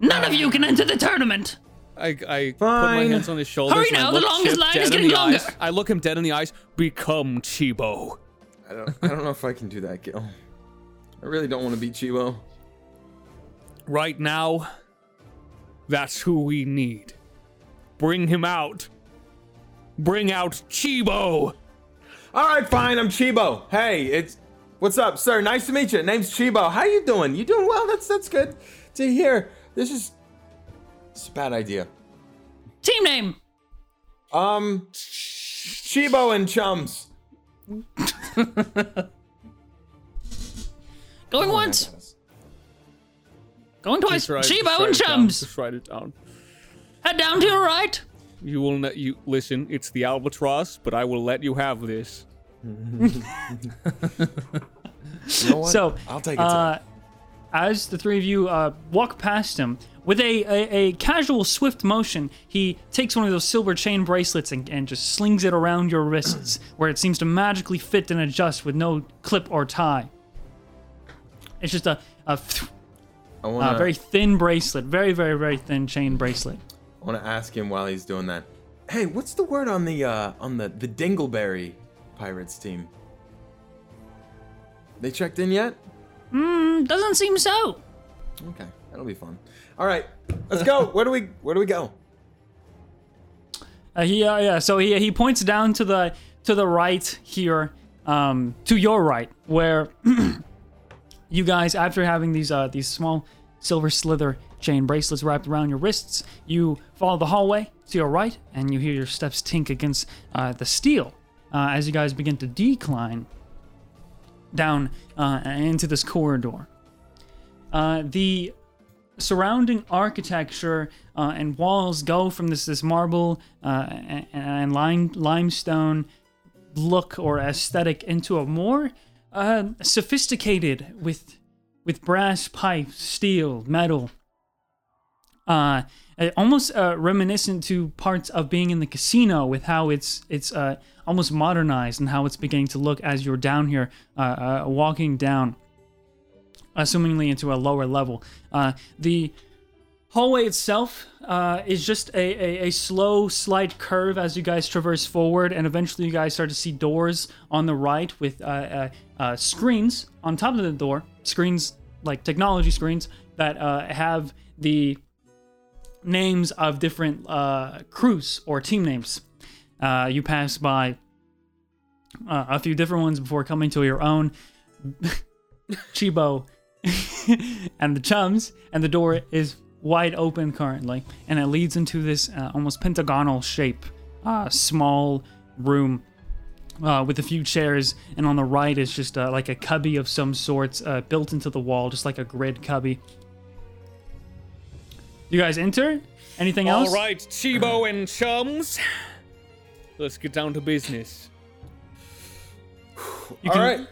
none of you can enter the tournament. I, I put my Fine. hands on his shoulders. Hurry and I now, the look longest Chip line dead is in getting the longer. eyes. I look him dead in the eyes. Become Chibo. I don't. I don't know if I can do that, Gil. I really don't want to beat Chibo. Right now, that's who we need. Bring him out. Bring out Chibo. All right, fine. I'm Chibo. Hey, it's what's up, sir? Nice to meet you. Name's Chibo. How you doing? You doing well? That's that's good to hear. This is it's a bad idea. Team name. Um, Chibo and chums. (laughs) Going once, going twice. Just write- just Chibo write and chums. Just write it down. Head down to your right. You will not. You listen. It's the albatross, but I will let you have this. (laughs) You know what? So, I'll take it. uh, as the three of you uh, walk past him, with a, a, a casual, swift motion, he takes one of those silver chain bracelets and, and just slings it around your wrists, (clears throat) where it seems to magically fit and adjust with no clip or tie. It's just a want to very thin bracelet, very, very, very thin chain bracelet. Want to ask him while he's doing that. Hey, what's the word on the uh on the the Dingleberry Pirates team? They checked in yet? Hmm, doesn't seem so. Okay, that'll be fun. All right, let's go. (laughs) where do we where do we go? Uh, he, uh, yeah, so he, he points down to the to the right here, um, to your right, where (clears throat) you guys, after having these uh, these small silver slither chain bracelets wrapped around your wrists, you follow the hallway to your right, and you hear your steps tink against uh, the steel uh, as you guys begin to decline down uh, into this corridor. Uh, the surrounding architecture uh, and walls go from this this marble uh, and, and lime, limestone look or aesthetic into a more sophisticated with with brass pipes, steel, metal. Uh, uh, almost uh, reminiscent to parts of being in the casino with how it's it's uh, almost modernized and how it's beginning to look as you're down here uh, uh, walking down assumingly into a lower level. The hallway itself uh, is just a, a, a slow, slight curve as you guys traverse forward, and eventually you guys start to see doors on the right with uh, uh, uh, screens on top of the door, screens like technology screens that uh, have the names of different uh, crews or team names. Uh, you pass by uh, a few different ones before coming to your own. (laughs) Chibo (laughs) and the chums, and the door is wide open currently, and it leads into this uh, almost pentagonal shape, small room uh, with a few chairs, and on the right is just uh, like a cubby of some sorts uh, built into the wall, just like a grid cubby. You guys enter? Anything else? All right, Chibo and chums. Let's get down to business. You All can- right.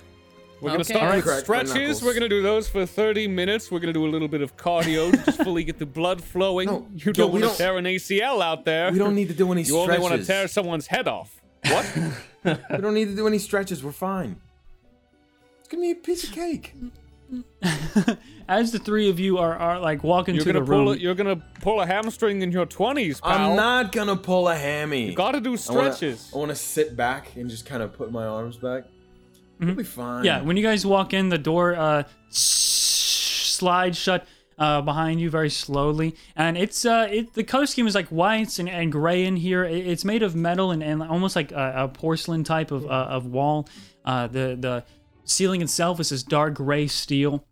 We're gonna Okay. start with Crack my stretches. knuckles. We're gonna do those for 30 minutes. We're gonna do a little bit of cardio to just fully get the blood flowing. No, you yo, don't we want to don't- tear an ACL out there. We don't need to do any You stretches. only want to tear someone's head off. What? (laughs) We don't need to do any stretches. We're fine. It's gonna be a piece of cake. (laughs) As the three of you are, are like walking You're to gonna the room, pull. A, you're gonna pull a hamstring in your 20s, pal. I'm not gonna pull a hammy. Gotta do stretches. I want to sit back and just kind of put my arms back. We'll be fine. Yeah, when you guys walk in, the door uh, slides shut uh, behind you very slowly, and it's uh, it the color scheme is like whites and, and gray in here. It- it's made of metal and, and almost like a, a porcelain type of uh, of wall. Uh, the the ceiling itself is this dark gray steel,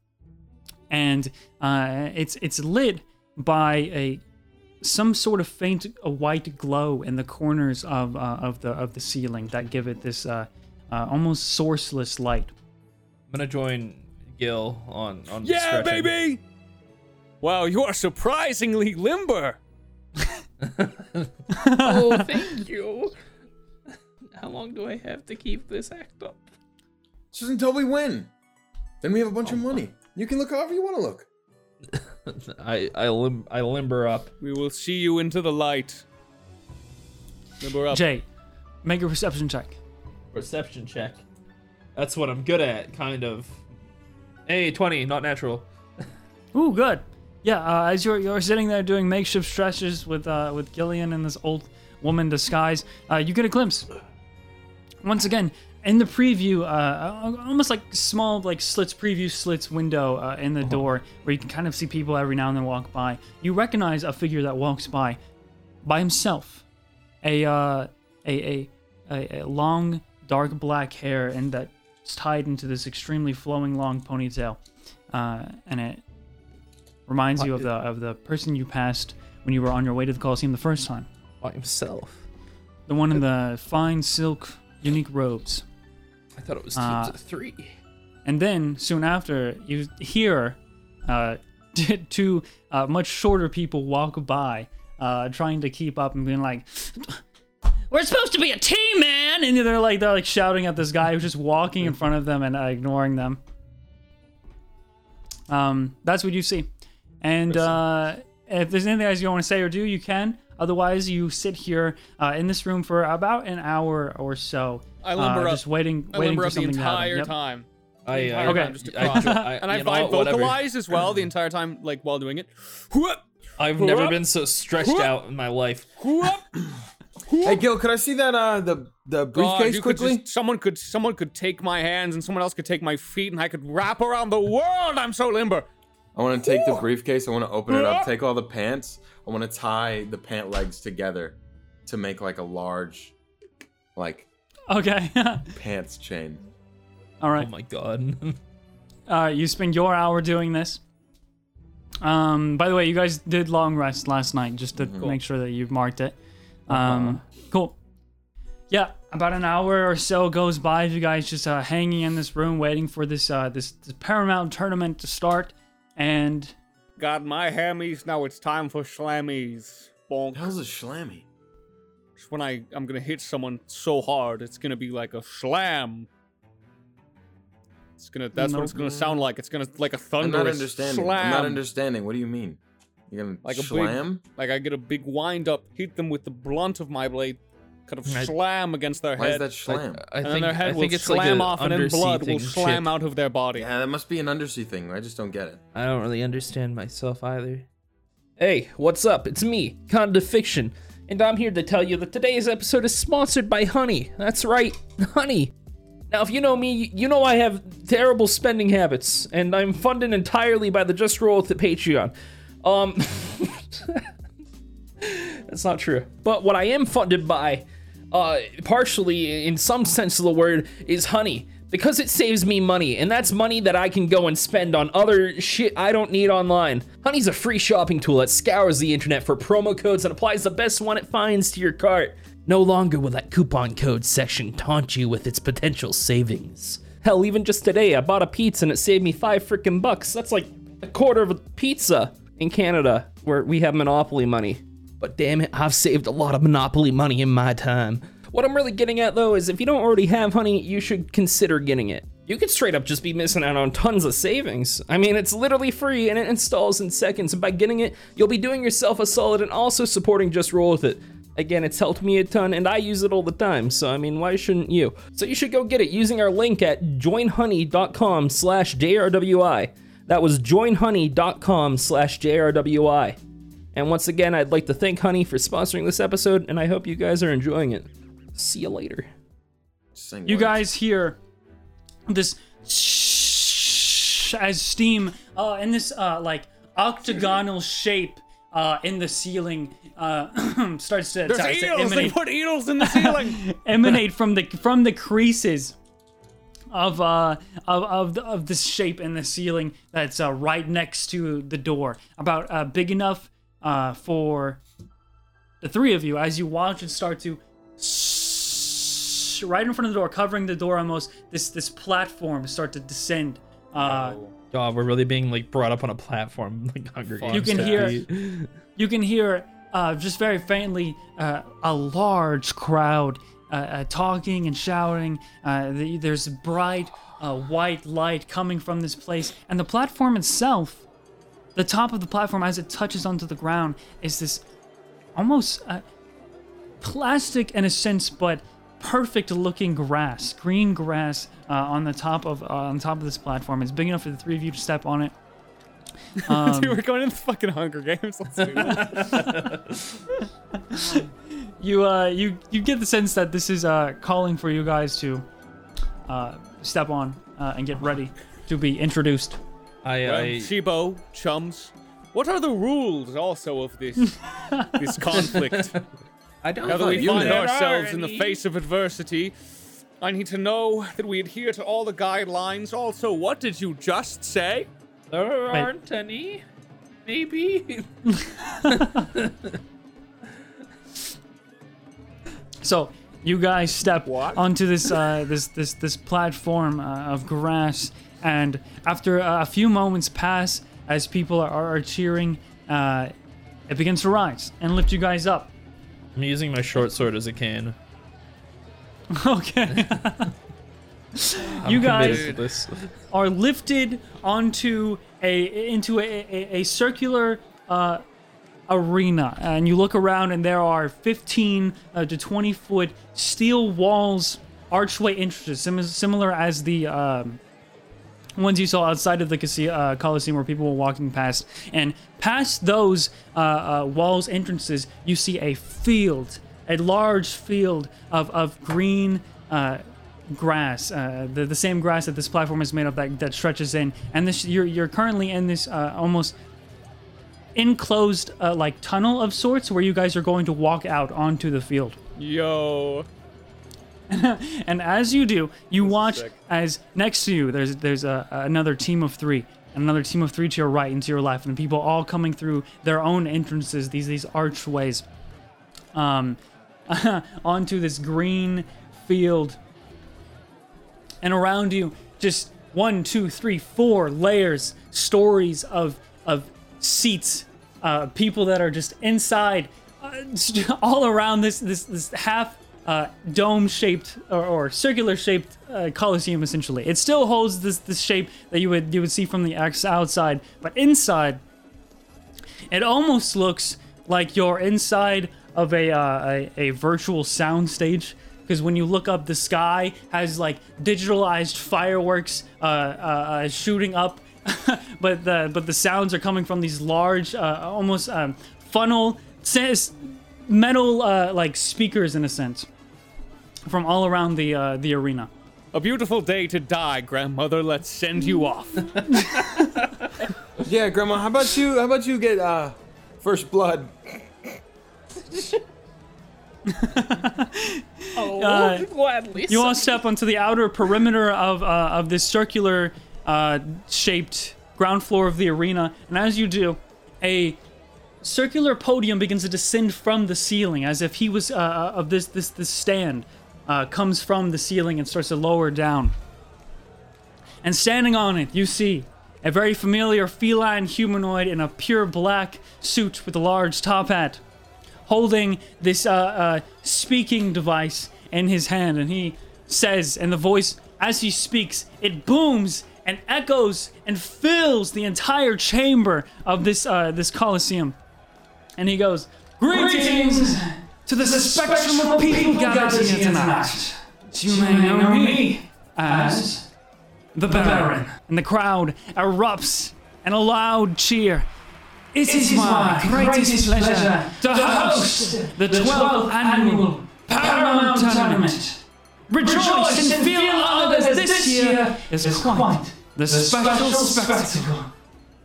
and uh, it's it's lit by a some sort of faint white glow in the corners of uh, of the of the ceiling that give it this uh, uh, almost sourceless light. I'm gonna join Gil on on yeah, stretching. baby. Wow, you are surprisingly limber. (laughs) oh, (laughs) thank you. How long do I have to keep this act up? Just until we win. Then we have a bunch of oh, money. You can look however you want to look. (laughs) I I lim- I limber up. We will see you into the light. Limber up. Jay, make a perception check. Perception check. That's what I'm good at, kind of. Hey, 20, not natural. Ooh, good. Yeah, uh, as you're you're sitting there doing makeshift stretches with uh, with Gillian in this old woman disguise, uh, you get a glimpse. Once again, in the preview, uh, almost like small like slits preview slits window uh, in the door where you can kind of see people every now and then walk by. You recognize a figure that walks by, by himself, a uh, a, a a a long dark black hair and that's tied into this extremely flowing long ponytail, uh, and it reminds you of the of the person you passed when you were on your way to the Coliseum the first time. By himself. The one in the fine silk, unique robes. I thought it was teams Uh, of three. And then soon after, you hear uh, (laughs) two uh, much shorter people walk by, uh, trying to keep up and being like, (gasps) "We're supposed to be a team, man!" And they're like they're like shouting at this guy who's just walking in front of them and uh, ignoring them. Um, that's what you see. And uh, if there's anything else you want to say or do, you can. Otherwise, you sit here uh, in this room for about an hour or so, I limber uh, up. just waiting, I waiting limber for up the something to entire Yep. time. I, entire uh, Okay. time, just I- I- and I, you know whatever. vocalize as well the entire time, like while doing it. I've never been so stretched Whoop. out in my life. (coughs) Hey, Gil, could I see that uh the the God, briefcase could quickly? just- someone could someone could take my hands and someone else could take my feet and I could wrap around the world. I'm so limber. I want to take the briefcase. I want to open it up. Take all the pants. I want to tie the pant legs together to make like a large, like Okay. (laughs) pants chain. All right. Oh my god. (laughs) Uh, you spend your hour doing this. Um, by the way, you guys did long rest last night, just to make sure that you've marked it. Um, cool. Yeah, about an hour or so goes by. You guys just uh, hanging in this room, waiting for this uh, this, this Paramount tournament to start, and Got my hammies. Now it's time for slammies. Bonk. How's a slammy? It's when I I'm gonna hit someone so hard, it's gonna be like a slam. It's gonna. That's what it's gonna sound like. It's gonna like a I'm thunderous not understanding. slam. I'm not understanding. What do you mean? You're gonna Like a big- slam? Like I get a big wind up, hit them with the blunt of my blade, kind of I- slam against their Why is head, that slam? I and think, then their I head will think it's slam like off, and then blood will slam Chip. out of their body. yeah, that must be an undersea thing. I just don't get it. I don't really understand myself either. Hey, what's up? It's me, Conda Fiction, and I'm here to tell you that today's episode is sponsored by Honey. That's right, (laughs) Honey. Now, if you know me, you know I have terrible spending habits, and I'm funded entirely by the Just Roll with the Patreon. Um, (laughs) that's not true. But what I am funded by, uh, partially in some sense of the word, is Honey. Because it saves me money, and that's money that I can go and spend on other shit I don't need online. Honey's a free shopping tool that scours the internet for promo codes and applies the best one it finds to your cart. No longer will that coupon code section taunt you with its potential savings. Hell, even just today, I bought a pizza and it saved me five freaking bucks. That's like a quarter of a pizza in Canada, where we have Monopoly money. But damn it, I've saved a lot of Monopoly money in my time. What I'm really getting at though is if you don't already have Honey, you should consider getting it. You could straight up just be missing out on tons of savings. I mean, it's literally free and it installs in seconds, and by getting it, you'll be doing yourself a solid and also supporting Just Roll With It. Again, it's helped me a ton and I use it all the time, so I mean, why shouldn't you? So you should go get it using our link at joinhoney.com slash JRWI. That was joinhoney.com slash JRWI. And once again, I'd like to thank Honey for sponsoring this episode, and I hope you guys are enjoying it. See you later. Sing You words. guys hear this shh as steam uh, in this uh, like octagonal shape uh, in the ceiling uh, (clears throat) starts to, There's to- to eels. They put eels in the ceiling. (laughs) emanate from the from the creases of uh of of, the, of this shape in the ceiling that's uh, right next to the door, about uh, big enough uh, for the three of you as you watch and start to right in front of the door, covering the door almost. This this platform start to descend. Uh, God, we're really being like brought up on a platform (laughs) like Hunger Games. You can hear- you can hear uh, just very faintly uh, a large crowd uh, uh, talking and shouting. Uh, the, there's bright uh, white light coming from this place, and the platform itself, the top of the platform as it touches onto the ground, is this almost uh, plastic in a sense, but perfect looking grass, green grass uh, on the top of uh, on top of this platform. It's big enough for the three of you to step on it. (laughs) Um, Dude, we're going into the fucking Hunger Games. Let's do this. (laughs) you uh you you get the sense that this is uh calling for you guys to uh step on uh, and get ready to be introduced. I, Well, I Shibo, chums, what are the rules also of this (laughs) this conflict? I don't Now that we find ourselves in the face of adversity, I need to know that we adhere to all the guidelines. Also, what did you just say? there aren't any. Maybe. (laughs) So you guys step What? onto this uh, this this this platform uh, of grass, and after a few moments pass, as people are, are cheering, uh, it begins to rise and lift you guys up. I'm using my short sword as a cane. (laughs) okay. (laughs) You guys- are lifted onto a into a, a, a circular uh, arena, and you look around, and there are 15 uh, to 20 foot steel walls, archway entrances, sim- similar as the. Um, ones you saw outside of the casi- uh, Coliseum where people were walking past. And past those uh, uh, walls, entrances, you see a field, a large field of, of green uh, grass, uh, the, the same grass that this platform is made of that, that stretches in. And this you're, you're currently in this almost enclosed like tunnel of sorts where you guys are going to walk out onto the field. Yo. (laughs) And as you do, you watch as next to you there's there's a, another team of three, and another team of three to your right and to your left, and people all coming through their own entrances, these these archways, um, (laughs) onto this green field. And around you, just one, two, three, four layers, stories of of seats, uh, people that are just inside, uh, (laughs) all around this this this half uh, dome shaped or, or circular shaped uh, coliseum. Essentially, it still holds this this shape that you would you would see from the outside, but inside, it almost looks like you're inside of a uh, a, a virtual sound stage. Because when you look up, the sky has like digitalized fireworks uh, uh, uh, shooting up, (laughs) but the but the sounds are coming from these large, almost um, funnel metal like speakers in a sense from all around the uh, the arena. A beautiful day to die, grandmother. Let's send you off. (laughs) Yeah, Grandma. How about you? How about you get uh, first blood? (laughs) Oh, Uh, gladly. You all step onto the outer perimeter of uh, of this circular uh, shaped ground floor of the arena, and as you do, a circular podium begins to descend from the ceiling, as if he was uh, uh, of this this this stand uh, comes from the ceiling and starts to lower down. And standing on it, you see a very familiar feline humanoid in a pure black suit with a large top hat, holding this uh, uh, speaking device in his hand, and he says, and the voice as he speaks, it booms and echoes and fills the entire chamber of this uh, this coliseum. And he goes, "Greetings to the, spectrum of people gathered here tonight. You may know me as the Baron." And the crowd erupts in a loud cheer. It is my greatest pleasure to host the 12th annual Paramount Tournament. Rejoice and feel honored as this year is quite the special spectacle.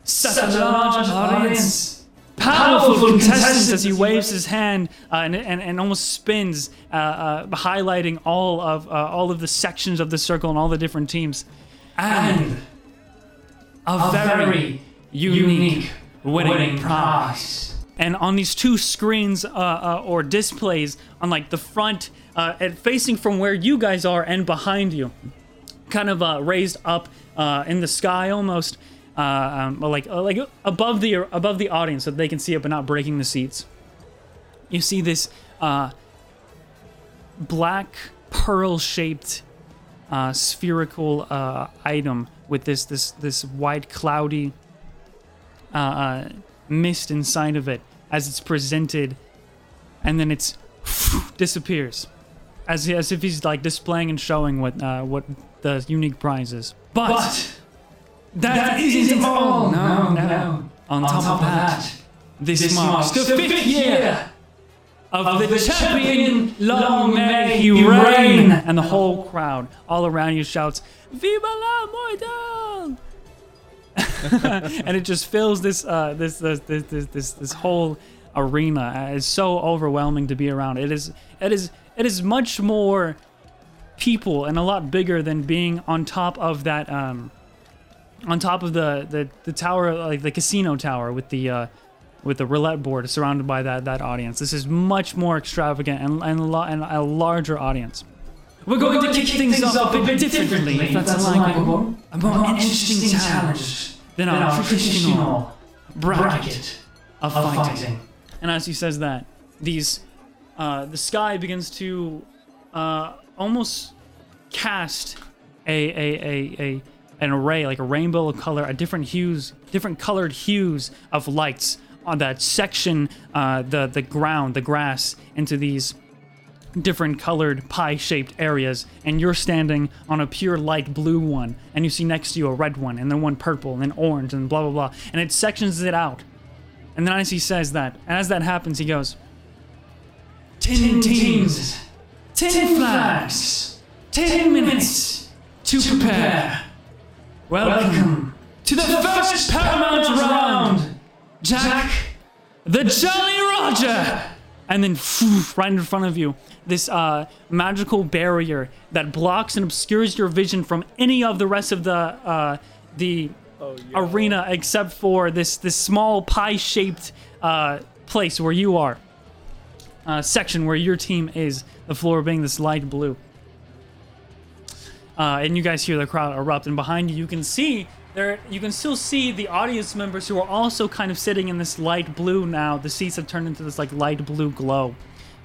Such a large audience. Powerful contestants as he waves his hand uh, and, and, and almost spins, uh, uh, highlighting all of uh, all of the sections of the circle and all the different teams, and a very unique winning prize. And on these two screens uh, uh, or displays, on like the front uh, and facing from where you guys are and behind you, kind of uh, raised up uh, in the sky almost, uh, um, like uh, like above the above the audience so they can see it but not breaking the seats. You see this uh, black pearl shaped uh, spherical uh, item with this this this white cloudy uh, uh, mist inside of it as it's presented, and then it's (laughs) disappears, as as if he's like displaying and showing what what the unique prize is. But, that isn't all. No, no. On, top, of that, this, marks the fifth year of, the, champion. Long may he reign! And the whole crowd all around you shouts, "Viva la Moidal!" (laughs) and it just fills this uh, this, this this this this this whole arena. Uh, It's so overwhelming to be around. It is it is it is much more people and a lot bigger than being on top of that um on top of the the, the tower like the casino tower with the uh with the roulette board surrounded by that that audience. This is much more extravagant and and, and a larger audience. We're going, to kick, things, off a bit differently, if that's likable. A more interesting challenge than our traditional bracket of fighting. And as he says that, these uh, the sky begins to uh, almost cast a, a, a, a an array, like a rainbow of color, a different hues, different colored hues of lights on that section, uh, the the ground, the grass, into these different colored pie-shaped areas, and you're standing on a pure light blue one, and you see next to you a red one, and then one purple, and then orange, and blah blah blah, and it sections it out. And then as he says that, and as that happens, he goes, Ten teams, ten flags, ten minutes to prepare. Welcome to the first Paramount round, Jack, the Jolly Roger. And then, phew, right in front of you, this uh, magical barrier that blocks and obscures your vision from any of the rest of the uh, the arena, except for this this small pie-shaped uh, place where you are, uh, section where your team is. The floor being this light blue. Uh, and you guys hear the crowd erupt, and behind you, you can see there. You can still see the audience members who are also kind of sitting in this light blue now. The seats have turned into this like light blue glow,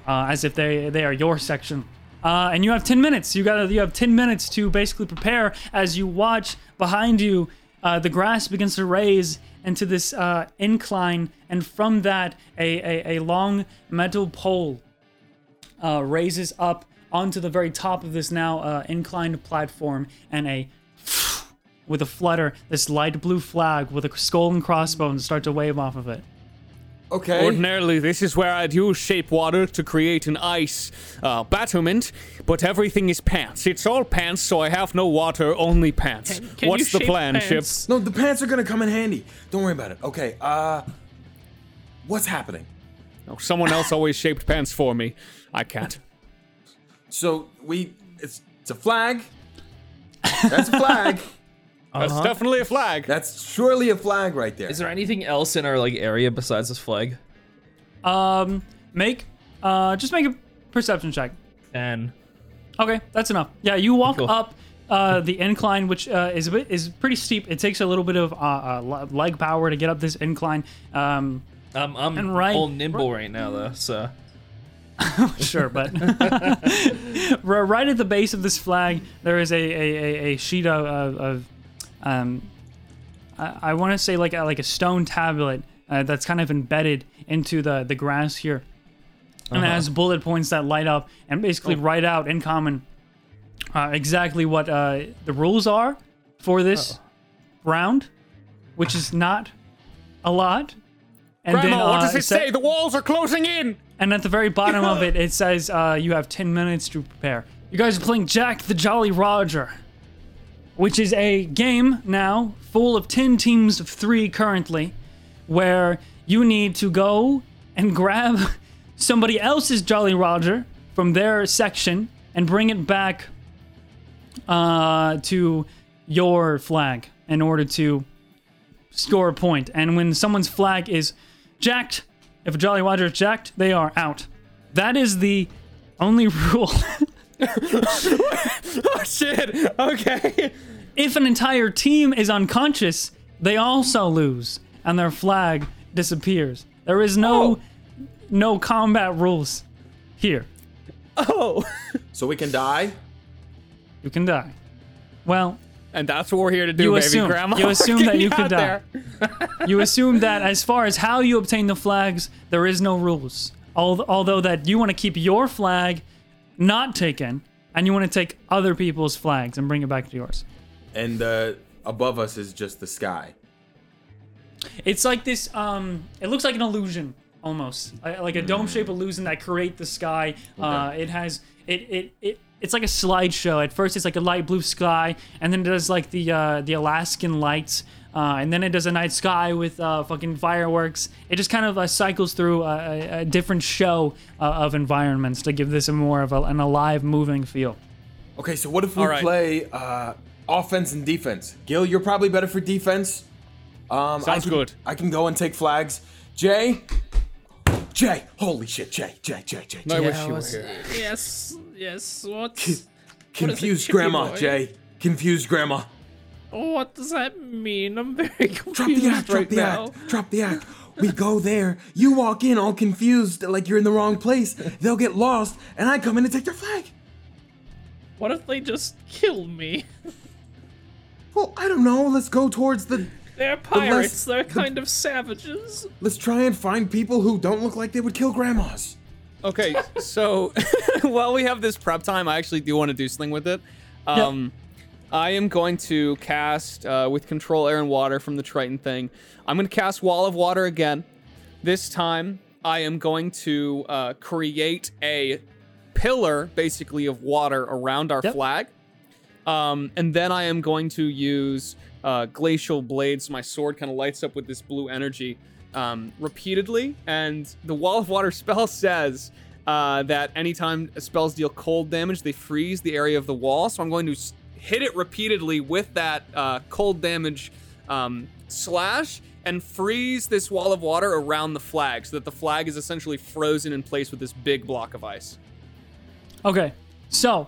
uh, as if they they are your section. Uh, and you have 10 minutes. You got you have 10 minutes to basically prepare as you watch behind you. Uh, the grass begins to raise into this uh, incline, and from that, a, a, a long metal pole uh, raises up onto the very top of this now uh, inclined platform, and a (sniffs) with a flutter, this light blue flag with a skull and crossbones start to wave off of it. Okay. Ordinarily, this is where I'd use shape water to create an ice uh, battlement, but everything is pants. It's all pants, so I have no water, only pants. Can What's the plan, pants? Ship? No, the pants are gonna come in handy. Don't worry about it. Okay. Uh, what's happening? No, someone else always shaped pants for me. I can't. So we, it's it's a flag. That's a flag. (laughs) That's Uh-huh. definitely a flag. That's surely a flag right there. Is there anything else in our like area besides this flag? Um, make uh, just make a perception check. And Okay, that's enough. Yeah, you walk Cool. up uh, the incline, which uh, is a bit is pretty steep. It takes a little bit of uh, uh, le- leg power to get up this incline. Um, I'm I'm And right- all nimble right now though, so (laughs) sure, but (laughs) right at the base of this flag, there is a a, a, a sheet of, of, of um, I, I want to say like a, like a stone tablet uh, that's kind of embedded into the the grass here, and it has bullet points that light up and basically write out in common uh, exactly what uh, the rules are for this round, which is not a lot. And Grandma, what uh, does it se- say? The walls are closing in. And at the very bottom of (laughs) it, it says uh, you have 10 minutes to prepare. You guys are playing Jack the Jolly Roger, which is a game now full of 10 teams of three currently, where you need to go and grab (laughs) somebody else's Jolly Roger from their section and bring it back uh, to your flag in order to score a point. And when someone's flag is jacked, if a Jolly Roger is jacked, they are out. That is the only (laughs) rule. (laughs) Oh shit. Okay. if an entire team is unconscious, they also lose and their flag disappears. There is no oh. no combat rules here. Oh. So we can die? You can die. Well, And that's what we're here to do, You baby. assume- Grandma. you (laughs) assume that you me could die. there. (laughs) you assume that as far as how you obtain the flags, there is no rules. Although that you want to keep your flag not taken, and you want to take other people's flags and bring it back to yours. And uh, above us is just the sky. It's like this. Um, it looks like an illusion almost, Uh, like a dome-shaped illusion that create the sky. Uh, it has it it it. It's like a slideshow. At first, it's like a light blue sky, and then it does like the uh, the Alaskan lights, uh, and then it does a night sky with uh, fucking fireworks. It just kind of uh, cycles through a, a, a different show uh, of environments to give this a more of a, an alive, moving feel. Okay, so what if we All right. play uh, offense and defense? Gil, you're probably better for defense. Um, I Sounds can- good. I can go and take flags. Jay? Jay! Holy shit, Jay, Jay, Jay, Jay, I wish you were here. Yes, yes. What? Confused chippy grandma, boy? Jay. Confused grandma. What does that mean? I'm very confused. Drop the act, drop the now. act, drop the act. We go there, you walk in all confused, like you're in the wrong place. They'll get lost, and I come in and take their flag. What if they just kill me? Well, I don't know. Let's go towards the. They're less- pirates. They're the- kind of savages. Let's try and find people who don't look like they would kill grandmas. Okay, so (laughs) while we have this prep time, I actually do want to do something with it. Um, I am going to cast uh, with control air and water from the Triton thing. I'm going to cast Wall of Water again. This time, I am going to uh, create a pillar, basically, of water around our Yep. flag. Um, and then I am going to use uh, glacial blades. My sword kind of lights up with this blue energy um, repeatedly. And the wall of water (laughs) spell says uh, that anytime spells deal cold damage, they freeze the area of the wall. So I'm going to hit it repeatedly with that uh, cold damage um, slash and freeze this wall of water around the flag so that the flag is essentially frozen in place with this big block of ice. Okay, so,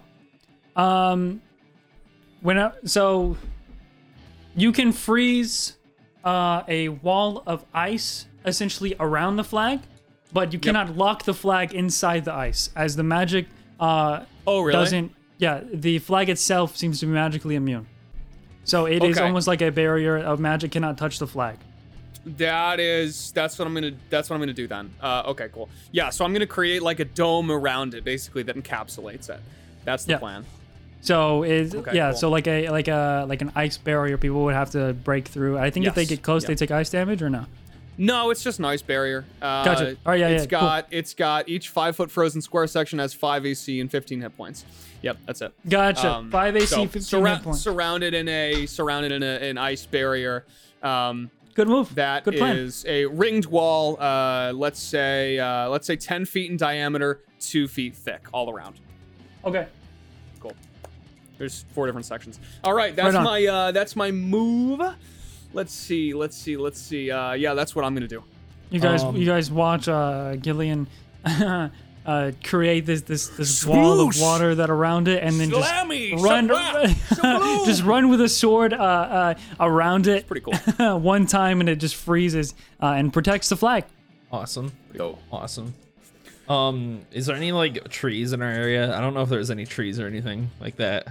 um, when I, so you can freeze uh, a wall of ice essentially around the flag, but you cannot lock the flag inside the ice, as the magic uh, Oh, really? doesn't. Yeah, the flag itself seems to be magically immune. So it is Okay. almost like a barrier of magic cannot touch the flag. That is that's what I'm gonna that's what I'm gonna do then. Uh, okay, cool. Yeah, so I'm gonna create like a dome around it, basically that encapsulates it. That's the Yeah. plan. So is Okay, yeah, cool. so like a like a like an ice barrier people would have to break through. I think if they get close, yeah. they take ice damage or no. No, it's just an ice barrier. Uh, Gotcha. All right, yeah, It's yeah, cool. got it's got each five foot frozen square section has five AC and 15 hit points. Yep, that's it. Gotcha. Um, Five AC, so, fifteen surra- hit points. surrounded in a surrounded in a, an ice barrier. Um, Good move. That Good plan. is a ringed wall. Uh, let's say uh, let's say 10 feet in diameter, two feet thick all around. Okay. Cool. There's four different sections. All right, that's Right my uh, that's my move. Let's see, let's see, let's see. Uh, yeah, that's what I'm gonna do. You guys, Um, you guys watch uh, Gillian (laughs) uh, create this this this wall of water that around it, and then just Slammy! run, Shabla! (laughs) just run with a sword uh, uh, around it. Pretty cool. (laughs) one time, and it just freezes uh, and protects the flag. Awesome. Dope. Awesome. Um, is there any like trees in our area? I don't know if there's any trees or anything like that.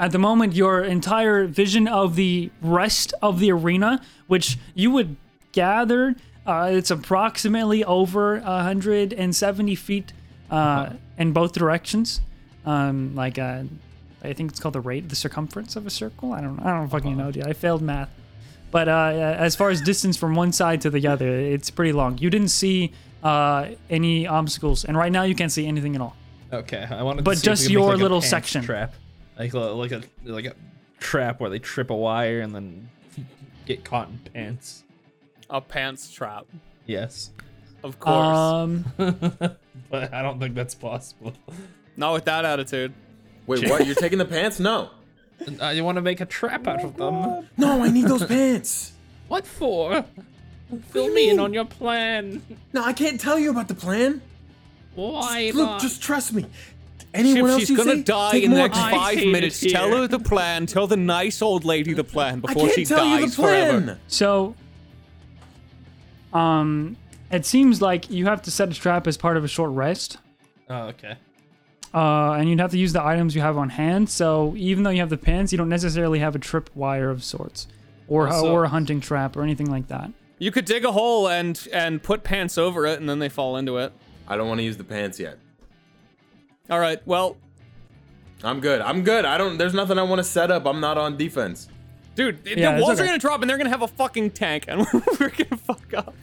At the moment, your entire vision of the rest of the arena, which you would gather, uh, it's approximately over 170 feet uh, in both directions. Um, like, uh, I think it's called the rate, the circumference of a circle. I don't, I don't fucking know, dude. I failed math. But uh, as far as distance from one side to the other, it's pretty long. You didn't see uh, any obstacles, and right now you can't see anything at all. Okay, I wanted. But to see if just we could make, your little section. trap, like a, like a like a trap where they trip a wire and then get caught in pants. A pants trap, Yes, of course. Um, (laughs) but I don't think that's possible. Not with that attitude. Wait, what? You're taking the pants? No. Uh, you want to make a trap out of them? No, I need those pants. What for? Fill me in on your plan. No, I can't tell you about the plan. Why Look, not? just trust me. Anyone If else she's you gonna say, die take in the more next. I five hate it minutes, tell her the plan. Tell the nice old lady the plan I before can't she tell you dies the plan. forever. So, um, it seems like you have to set a trap as part of a short rest, Oh, okay. uh, and you'd have to use the items you have on hand. So even though you have the pants, you don't necessarily have a trip wire of sorts, or Also- or a hunting trap or anything like that. You could dig a hole and and put pants over it, and then they fall into it. I don't want to use the pants yet. All right. Well, I'm good. I'm good. I don't. There's nothing I want to set up. I'm not on defense. dude, the Yeah, it's walls are gonna drop, and they're gonna have a fucking tank, and (laughs) we're gonna fuck up.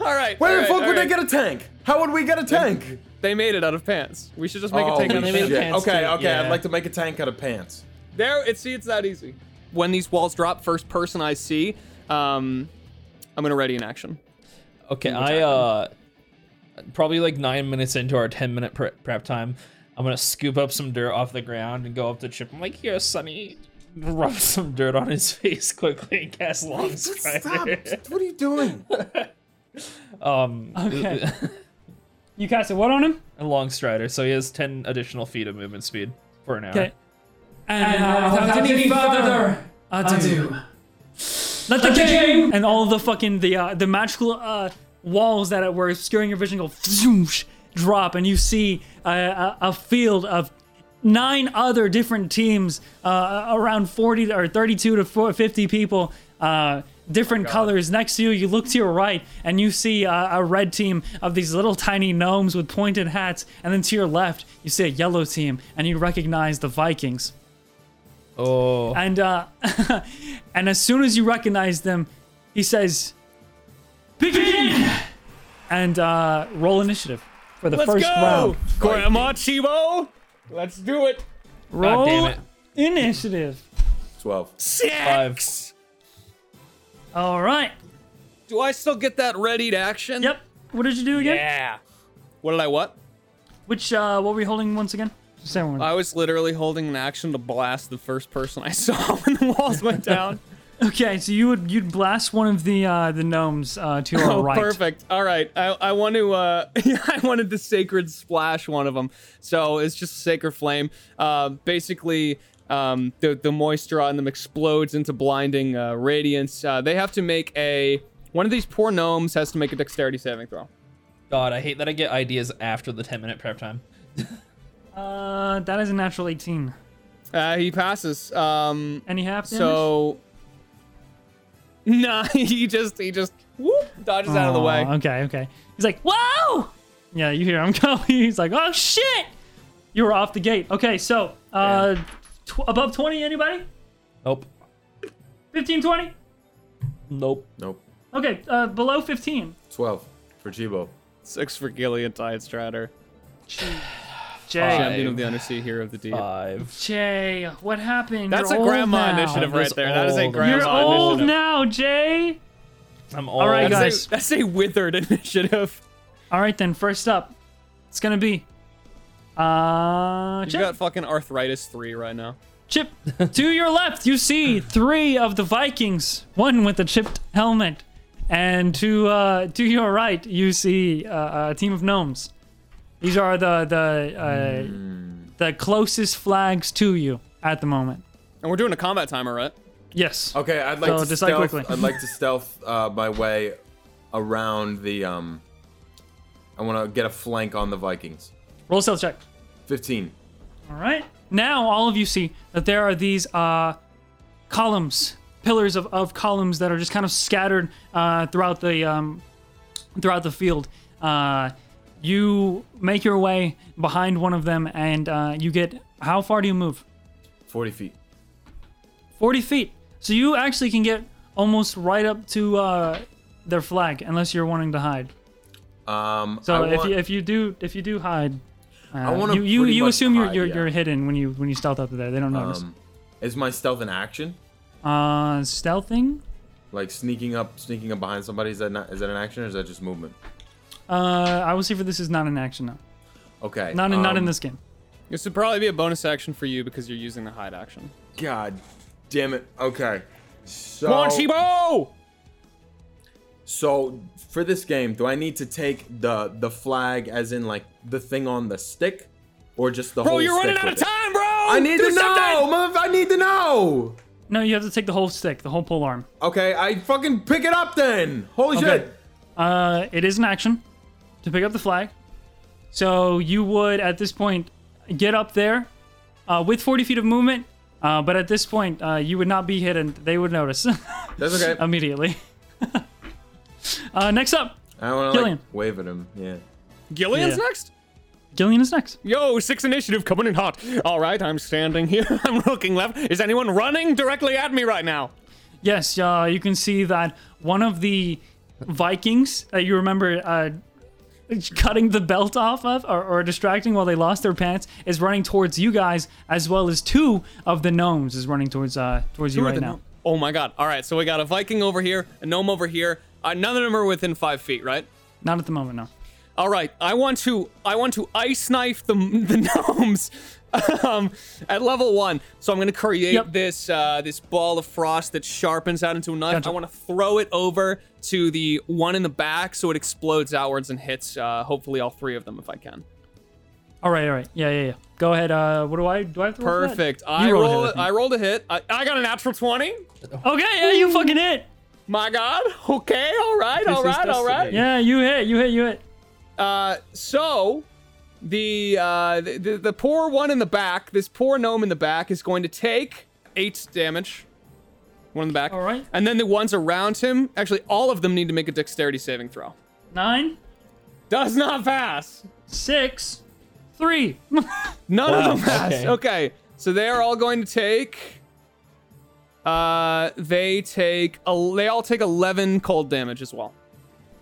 All right. Where all the right, fuck all would they get a tank? How would we get a tank? They made it out of pants. We should just make oh, a tank out of they made shit. a pants. pants Okay, okay. yeah. I'd like to make a tank out of pants. There, it see, it's that easy. When these walls drop, first person I see, um, I'm gonna ready an action. Okay, I uh, probably like nine minutes into our ten minute prep, prep time, I'm gonna scoop up some dirt off the ground and go up to Chip. I'm like, here, Sonny, rub some dirt on his (laughs) face quickly and cast long Stop! (laughs) what are you doing? um, Okay. (laughs) You casted what on him? a long strider, so he has ten additional feet of movement speed for an hour. Okay. And now, without any further ado, let the game and all the fucking the uh, the magical uh, walls that were obscuring your vision go zoosh, drop, and you see a, a, a field of nine other different teams, uh, around 40 or 32 to 50 people. Uh, different colors. Next to you you look to your right and you see uh, a red team of these little tiny gnomes with pointed hats. And then to your left you see a yellow team and you recognize the vikings. Oh, and uh, (laughs) and as soon as you recognize them, he says, "Begin!" and uh, roll initiative for the Let's first go, round. Grandma Chibo. Let's do it. Roll damn it. initiative. Twelve. five. All right. Do I still get that readied action? Yep. What did you do again? Yeah. What did I what? Which uh, what were we holding once again? Just say one. I was literally holding an action to blast the first person I (laughs) saw when the walls went down. Okay, so you would you'd blast one of the uh, the gnomes uh, to your oh, right. perfect. All right. I, I want to, uh, (laughs) I wanted to sacred splash one of them. So it's just a sacred flame. Uh, basically, um, the, the moisture on them explodes into blinding uh, radiance. Uh, they have to make a, one of these poor gnomes has to make a dexterity saving throw. God, I hate that I get ideas after the ten minute prep time. Uh, that is a natural 18. Uh, he passes. Um, Any half damage? so, (laughs) nah, he just, he just, whoop, dodges out of the way. Okay, okay. He's like, whoa! Yeah, you hear him (laughs) coming. He's like, oh shit! You were off the gate. Okay, so, uh, tw- above 20, anybody? Nope. 15, 20? Nope. Nope. Okay, uh, below 15. Twelve for Chibo. Six for Gillian Tidestrider. Jay. Champion of the Undersea Hero of the Deep. Five. Jay, what happened? That's You're a old grandma now. initiative right just there. That is a old. grandma You're old initiative. now, Jay. I'm all right, That's, guys. a, that's a withered (laughs) initiative. All right, then, first up, it's gonna be, uh, You've Chip. got fucking arthritis three right now. Chip, to your left, you see three of the Vikings, one with a chipped helmet, And to uh, to your right, you see uh, a team of gnomes. These are the the uh, the closest flags to you at the moment. And we're doing a combat timer, right? Yes. Okay, I'd like So to decide stealth. quickly. I'd like to stealth uh, my way around the um. I want to get a flank on the Vikings. Roll a stealth check. Fifteen. All right. Now all of you see that there are these uh, columns, pillars of, of columns that are just kind of scattered uh, throughout the um, throughout the field. Uh, you make your way behind one of them, and uh, you get how far do you move? Forty feet. Forty feet. So you actually can get almost right up to uh, their flag, unless you're wanting to hide. Um. So I if want, you if you do if you do hide, uh, wanna you you, pretty you much assume you're hide, you're, yeah. you're hidden when you when you stealth up there. They don't notice. um, is my stealth an action? Uh, stealthing. Like sneaking up, sneaking up behind somebody? Is that not? Is that an action or is that just movement? Uh, I will see for this is not an action now. Okay. Not in not in um, this game. This would probably be a bonus action for you because you're using the hide action. God damn it. Okay. So. Come on, Chibo! So for this game, do I need to take the the flag as in like the thing on the stick, or just the whole? Bro, you're stick running out of time, bro! I need Do to something! know. I need to know. No, you have to take the whole stick, the whole pole arm. Okay, I fucking pick it up then. Holy Okay. shit. Uh, it is an action to pick up the flag. So you would at this point get up there uh, with 40 feet of movement. Uh, but at this point, uh, you would not be hidden. They would notice (laughs) That's okay. immediately. (laughs) uh, next up, I want to Gillian. like wave at him. Yeah. Gillian's Yeah. next? Gillian is next. Yo, six initiative coming in hot. All right, I'm standing here. (laughs) I'm looking left. Is anyone running directly at me right now? Yes, uh, you can see that one of the Vikings that you remember uh, (laughs) cutting the belt off of or, or distracting while they lost their pants is running towards you guys, as well as two of the gnomes is running towards uh, towards you right now. gno- Oh my god. All right, so we got a Viking over here, a gnome over here. Uh, none of them are within five feet, right? Not at the moment, no. All right, I want to I want to ice knife the (laughs) the gnomes (laughs) um, at level one. So I'm gonna create Yep. this uh, this ball of frost that sharpens out into a knife. Gotcha. I want to throw it over to the one in the back so it explodes outwards and hits uh, hopefully all three of them if I can. All right, all right, yeah, yeah, yeah. Go ahead. Uh, what do I do? I have to roll? Perfect. I rolled a roll. hit, I I rolled a hit. I, I got a natural twenty. (laughs) Okay, yeah, you fucking hit. My God. (laughs) Okay. All right. All right. All right. Yeah, you hit. You hit. You hit. Uh, so the, uh, the the the poor one in the back, this poor gnome in the back, is going to take eight damage. One in the back. All right. And then the ones around him, actually, all of them need to make a dexterity saving throw. Nine, Does not pass. six, three. (laughs) None Wow, of them pass. okay. Okay. So they are all going to take. Uh, they take. A, they all take eleven cold damage as well.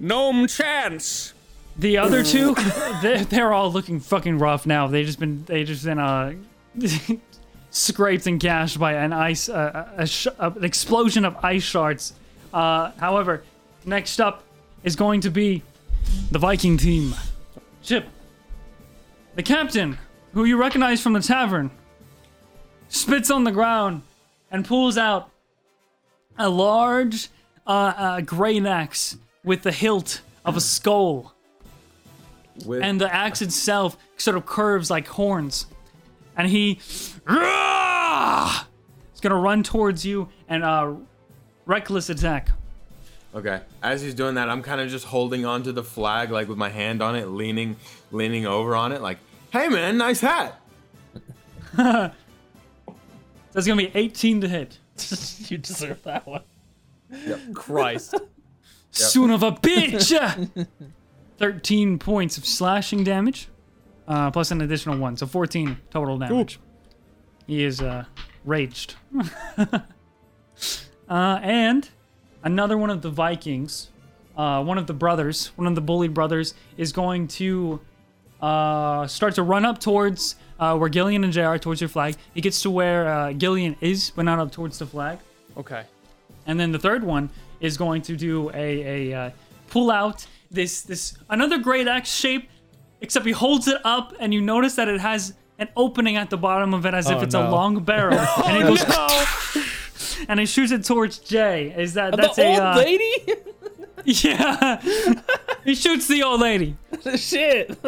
Gnome chance. The other two, (laughs) they're, they're all looking fucking rough now. They just been they just been uh (laughs) scraped and gashed by an ice uh, a, sh- an explosion of ice shards. Uh, however, next up is going to be the Viking team. Chip, the captain, who you recognize from the tavern, spits on the ground and pulls out a large uh, uh, great axe with the hilt of a skull With and the axe itself sort of curves like horns. And he is gonna run towards you and uh reckless attack. okay. As he's doing that, I'm kind of just holding onto the flag, like with my hand on it, leaning, leaning over on it, like, "Hey man, nice hat." (laughs) That's gonna be 18 to hit. (laughs) you deserve that one. Yep. Christ. Son of a bitch! (laughs) 13 points of slashing damage, uh, plus an additional one, so 14 total damage. He is uh, raged. (laughs) uh, and another one of the Vikings, uh, one of the brothers, one of the bullied brothers, is going to uh, start to run up towards uh, where Gillian and JR are, towards your flag. He gets to where uh, Gillian is, but not up towards the flag. Okay. And then the third one is going to do a, a uh, pull out this this another great axe shape, except he holds it up and you notice that it has an opening at the bottom of it as if Oh, it's a long barrel, (laughs) and he goes (laughs) and he shoots it towards Jay. Is that that's the a old uh, lady? (laughs) Yeah. he shoots the old lady. Shit.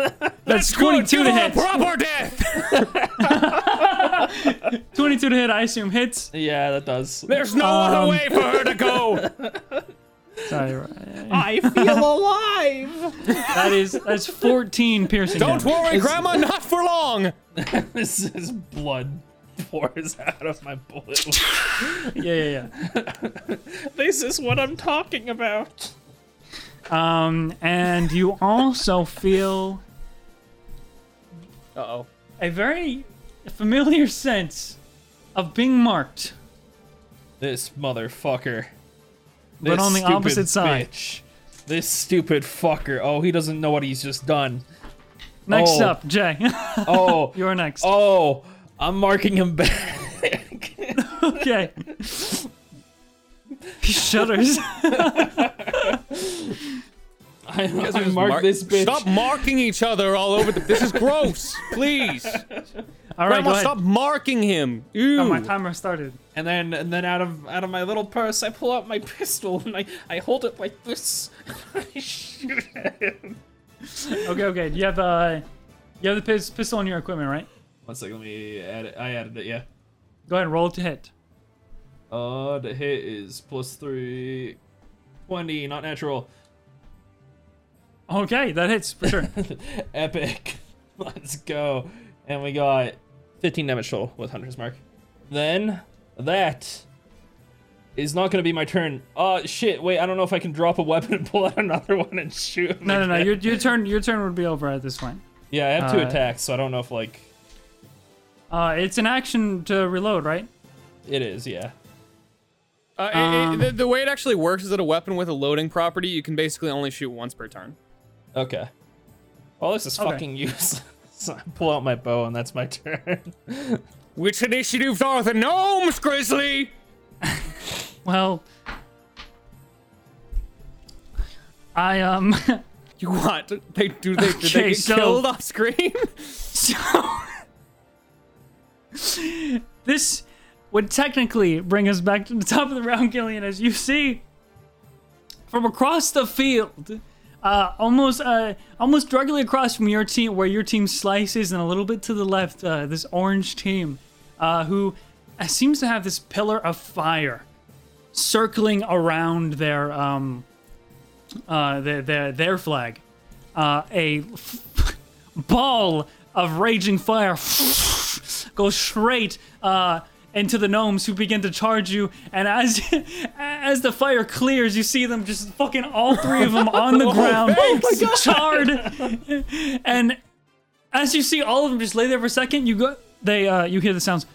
That's 22 to Give her a hit. proper death. 22 to hit, I assume hits. yeah, that does. There's no Um, other way for her to go. Sorry. (laughs) I feel (laughs) alive. that is that's 14 piercing. Don't damage. worry, Grandma, not for long. (laughs) this is blood pours out of my bullet. Yeah, yeah, yeah. this is what I'm talking about. Um, and you also feel Uh oh. a very familiar sense of being marked, This motherfucker. But on the stupid opposite side. bitch. This stupid fucker. Oh, he doesn't know what he's just done. Next Oh. up, Jay. (laughs) Oh, You're next. oh, I'm marking him back. (laughs) Okay. he shudders. (laughs) I, I Just marked mark- this bitch. Stop marking each other all over the. This is gross. Please, All right, go Grandma, ahead. stop marking him. Ew. Oh, my timer started. And then, and then out of out of my little purse, I pull out my (laughs) pistol and I, I hold it like this. (laughs) I shoot at him. Okay, okay. You have uh, you have the pis- pistol in your equipment, right? One second, let me add it. I added it, yeah. Go ahead, and roll it to hit. Uh, the hit is plus three, 20, not natural. Okay, that hits for sure. (laughs) Epic. Let's go. And we got 15 damage total with Hunter's Mark. Then, that is not going to be my turn. Uh, shit, wait, I don't know if I can drop a weapon and pull out another (laughs) one and shoot him No, no, no. Your, your turn. Your turn would be over at this point. Yeah, I have two Uh, attacks, so I don't know if, like, Uh, it's an action to reload, right? it is, yeah. Uh, it- it- Um, the, the way it actually works is that a weapon with a loading property, you can basically only shoot once per turn. Okay. Well, this is Okay. fucking (laughs) useless. So I pull out my bow and that's my (laughs) turn. Which initiatives are the gnomes, Grizzly? (laughs) Well, I um. (laughs) You what? They do they did Okay, they get so- killed off screen? (laughs) So this would technically bring us back to the top of the round, Gillian, as you see from across the field, uh, almost uh, almost directly across from your team, where your team slices, and a little bit to the left, uh, this orange team, uh, who uh, seems to have this pillar of fire circling around their um, uh, their their, their flag, a (laughs) ball of raging fire (laughs) goes straight uh, into the gnomes who begin to charge you. And as (laughs) as the fire clears, you see them just fucking all three of them on the (laughs) ground, charred. (laughs) and as you see all of them just lay there for a second, you go they uh, you hear the sounds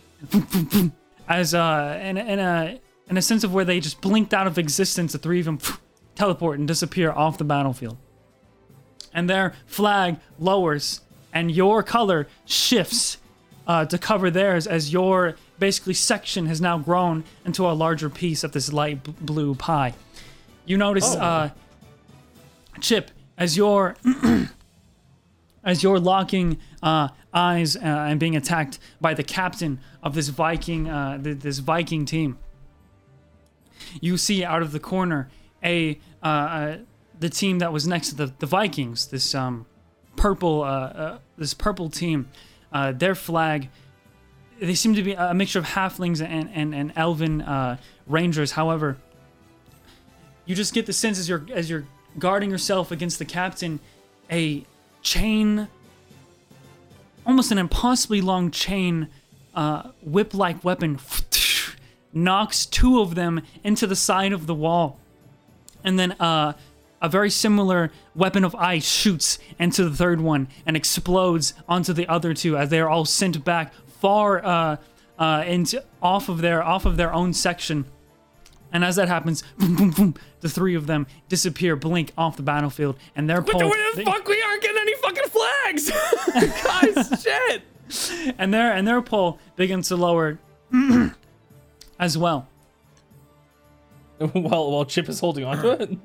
as uh, in, in a in a sense of where they just blinked out of existence. The three of them (sniffs) teleport and disappear off the battlefield and their flag lowers and your color shifts uh, to cover theirs as your basically section has now grown into a larger piece of this light b- blue pie. You notice, uh, Chip, as you're (clears throat) as you're locking uh, eyes uh, and being attacked by the captain of this Viking uh, th- this Viking team. You see out of the corner a uh, uh, the team that was next to the, the Vikings. This um, purple uh, uh, this purple team, uh, their flag. They seem to be a mixture of halflings and and, and elven uh, rangers. However, you just get the sense as you're as you're guarding yourself against the captain, a chain, almost an impossibly long chain, uh, whip-like weapon, (laughs) knocks two of them into the side of the wall, and then uh, a very similar weapon of ice shoots into the third one and explodes onto the other two as they are all sent back far uh, uh, into off of their off of their own section. And as that happens, boom, boom, boom, the three of them disappear, blink off the battlefield, and they're But pulled. where the fuck we aren't getting any fucking flags, (laughs) (laughs) guys? shit. and their and their pole begins to lower (clears throat) as well. while while Chip is holding on to it.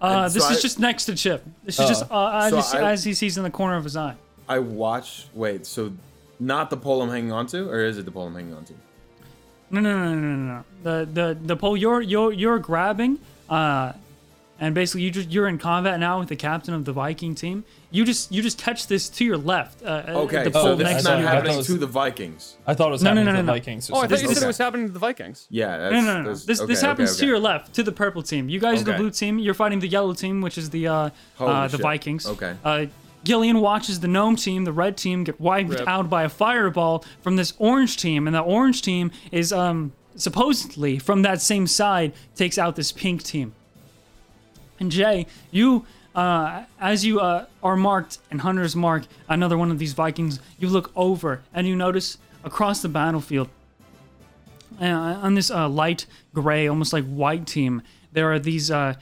Uh, this so is I- just next to Chip. This is just uh, so you see- I- as he sees in the corner of his eye. I watch. Wait, so not the pole I'm hanging onto, or is it the pole I'm hanging onto? No, no, no, no, no, no. The the the pole you're you're you're grabbing uh and basically you just you're in combat now with the captain of the Viking team. You just you just catch this to your left. Uh, Okay, the so pole this next is to not I you. happening was- to the Vikings. I thought it was No, no, happening no, to no, the no. Vikings. or Oh, I thought you something. said it was happening to the Vikings. Yeah, that's, No, no, no, no. that's- This this happens okay, to your left, to the purple team. You guys are the blue team. You're fighting the yellow team, which is the uh, uh the shit. Vikings. Okay. Uh, Gillian watches the gnome team, the red team, get wiped Rip. out by a fireball from this orange team, and the orange team is um supposedly from that same side takes out this pink team. And Jay, you, uh, as you uh, are marked and Hunter's mark another one of these Vikings, you look over and you notice across the battlefield, uh, on this uh, light gray, almost like white team, there are these uh,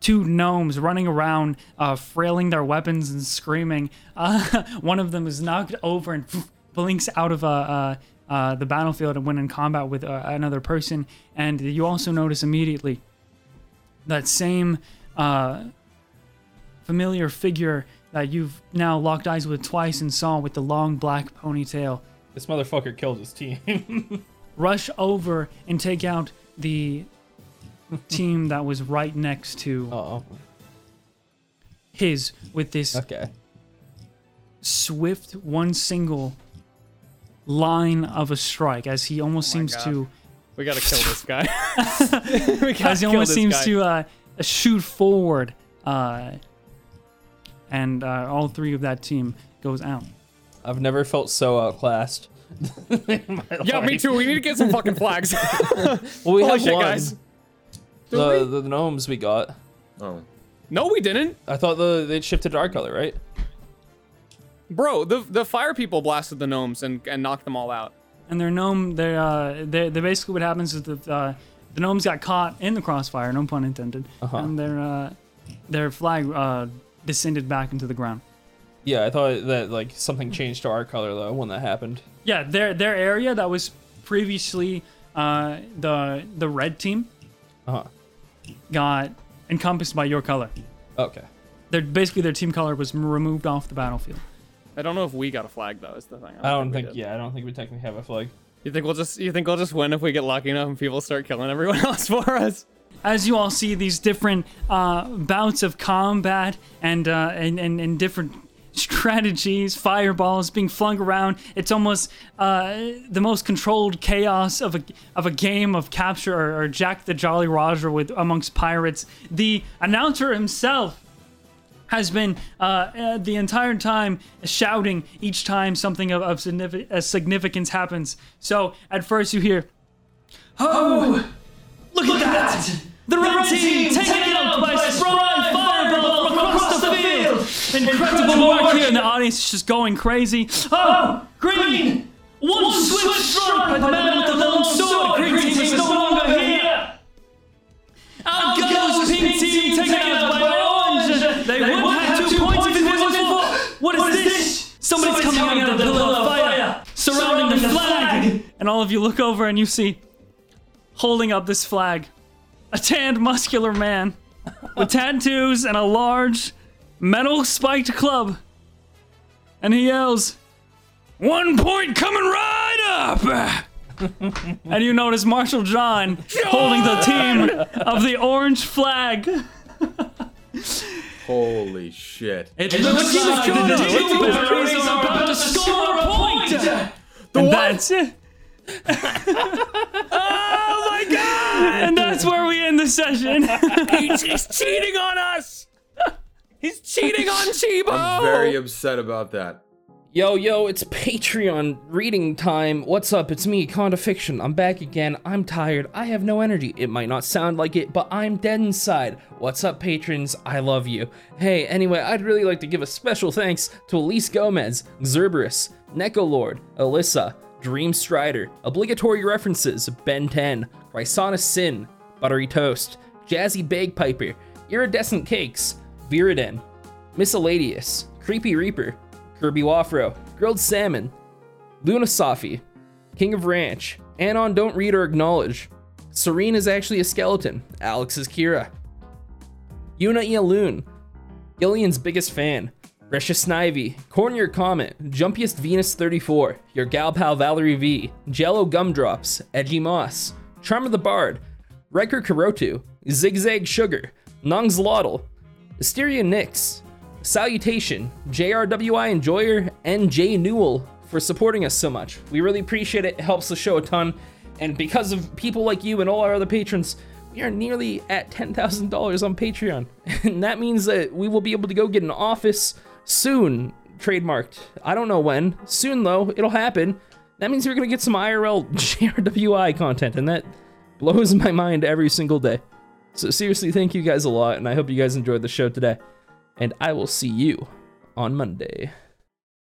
two gnomes running around, uh, frailing their weapons and screaming. (laughs) Uh, one of them is knocked over and (laughs) blinks out of uh, uh, uh, the battlefield and went in combat with uh, another person. And you also notice immediately that same uh, familiar figure that you've now locked eyes with twice and saw with the long black ponytail This motherfucker killed his team. (laughs) rush over and take out the team that was right next to oh, his with this okay. swift one single line of a strike as he almost Oh seems God. to We gotta kill this guy. (laughs) we gotta as he almost seems guy. to uh, shoot forward uh, and uh, all three of that team goes out I've never felt so outclassed. (laughs) in my Yeah, me life. too. We need to get some fucking flags. (laughs) Well, we Holy have shit, one. guys. The, we? the gnomes we got. Oh. no, we didn't, I thought the they shifted to our color, right? bro. The the fire people blasted the gnomes and, and knocked them all out. and their gnome they uh they, they basically what happens is that uh, the gnomes got caught in the crossfire no pun intended Uh-huh. and their uh their flag uh descended back into the ground Yeah, I thought that like something changed to our color though when that happened. yeah their their area that was previously uh the the red team Uh huh. Got encompassed by your color Okay. their basically their team color was removed off the battlefield I don't know if we got a flag though. Is the thing. I don't we think. did. Yeah, I don't think we technically have a flag. You think we'll just you think we'll just win if we get lucky enough and people start killing everyone (laughs) else for us? as you all see these different uh, bouts of combat and, uh, and, and and different strategies, fireballs being flung around, it's almost uh, the most controlled chaos of a of a game of capture or, or Jack the Jolly Roger with amongst pirates. The announcer himself has been uh, uh, the entire time shouting each time something of, of uh, significance happens. So at first you hear, "Oh, look, at that! The red, team, taken out by spry fireball from across the field! Incredible work here!" And the audience is just going crazy. Oh, oh green! One swift strike by the man with the long sword. Green team is no longer here. Out goes pink team taken out by orange. They would have two points if it wasn't for. What is this? Somebody's coming out of the pillar of fire, surrounding the flag. And all of you look over and you see, holding up this flag, a tanned, muscular man with tattoos and a large metal spiked club. And he yells, One point coming right up! (laughs) and you notice Marshall John holding the team of the orange flag. Holy shit. It looks like the Dingleberries is about to score a point! and that's it. (laughs) oh my god! (laughs) And that's where we end the session. (laughs) He's, he's cheating on us. He's cheating on (laughs) Chibo. I'm very upset about that. Yo, yo, it's Patreon reading time. What's up? It's me, Conda Fiction. I'm back again. I'm tired. I have no energy. It might not sound like it, but I'm dead inside. What's up, patrons? I love you. Hey, anyway, I'd really like to give a special thanks to Elise Gomez, Xerberus, Neko Lord, Alyssa, Dream Strider, Obligatory References, Ben 10, Chrysonus Sin, Buttery Toast, Jazzy Bagpiper, Iridescent Cakes, Viridan, Miscellaneous, Creepy Reaper, Kirby Wafro, Grilled Salmon, Luna Safi, King of Ranch, Anon Don't Read or Acknowledge, Serene is actually a skeleton, Alex is Kira, Yuna Ialoon, Gillian's biggest fan, Resha Snivy, Cornier Comet, Jumpiest Venus 34, your gal pal Valerie V, Jello Gumdrops, Edgy Moss, Charm of the Bard, Riker Karotu, Zigzag Sugar, Nongzlotl, Asteria Nix, Salutation, JRWI Enjoyer, and Jay Newell for supporting us so much. We really appreciate it. It helps the show a ton. And because of people like you and all our other patrons, we are nearly at $10,000 on Patreon. (laughs) And that means that we will be able to go get an office soon, trademarked. I don't know when. Soon, though, it'll happen. That means going to get some IRL (laughs) JRWI content, and that blows my mind every single day. So, seriously, thank you guys a lot, and I hope you guys enjoyed the show today. And I will see you on Monday.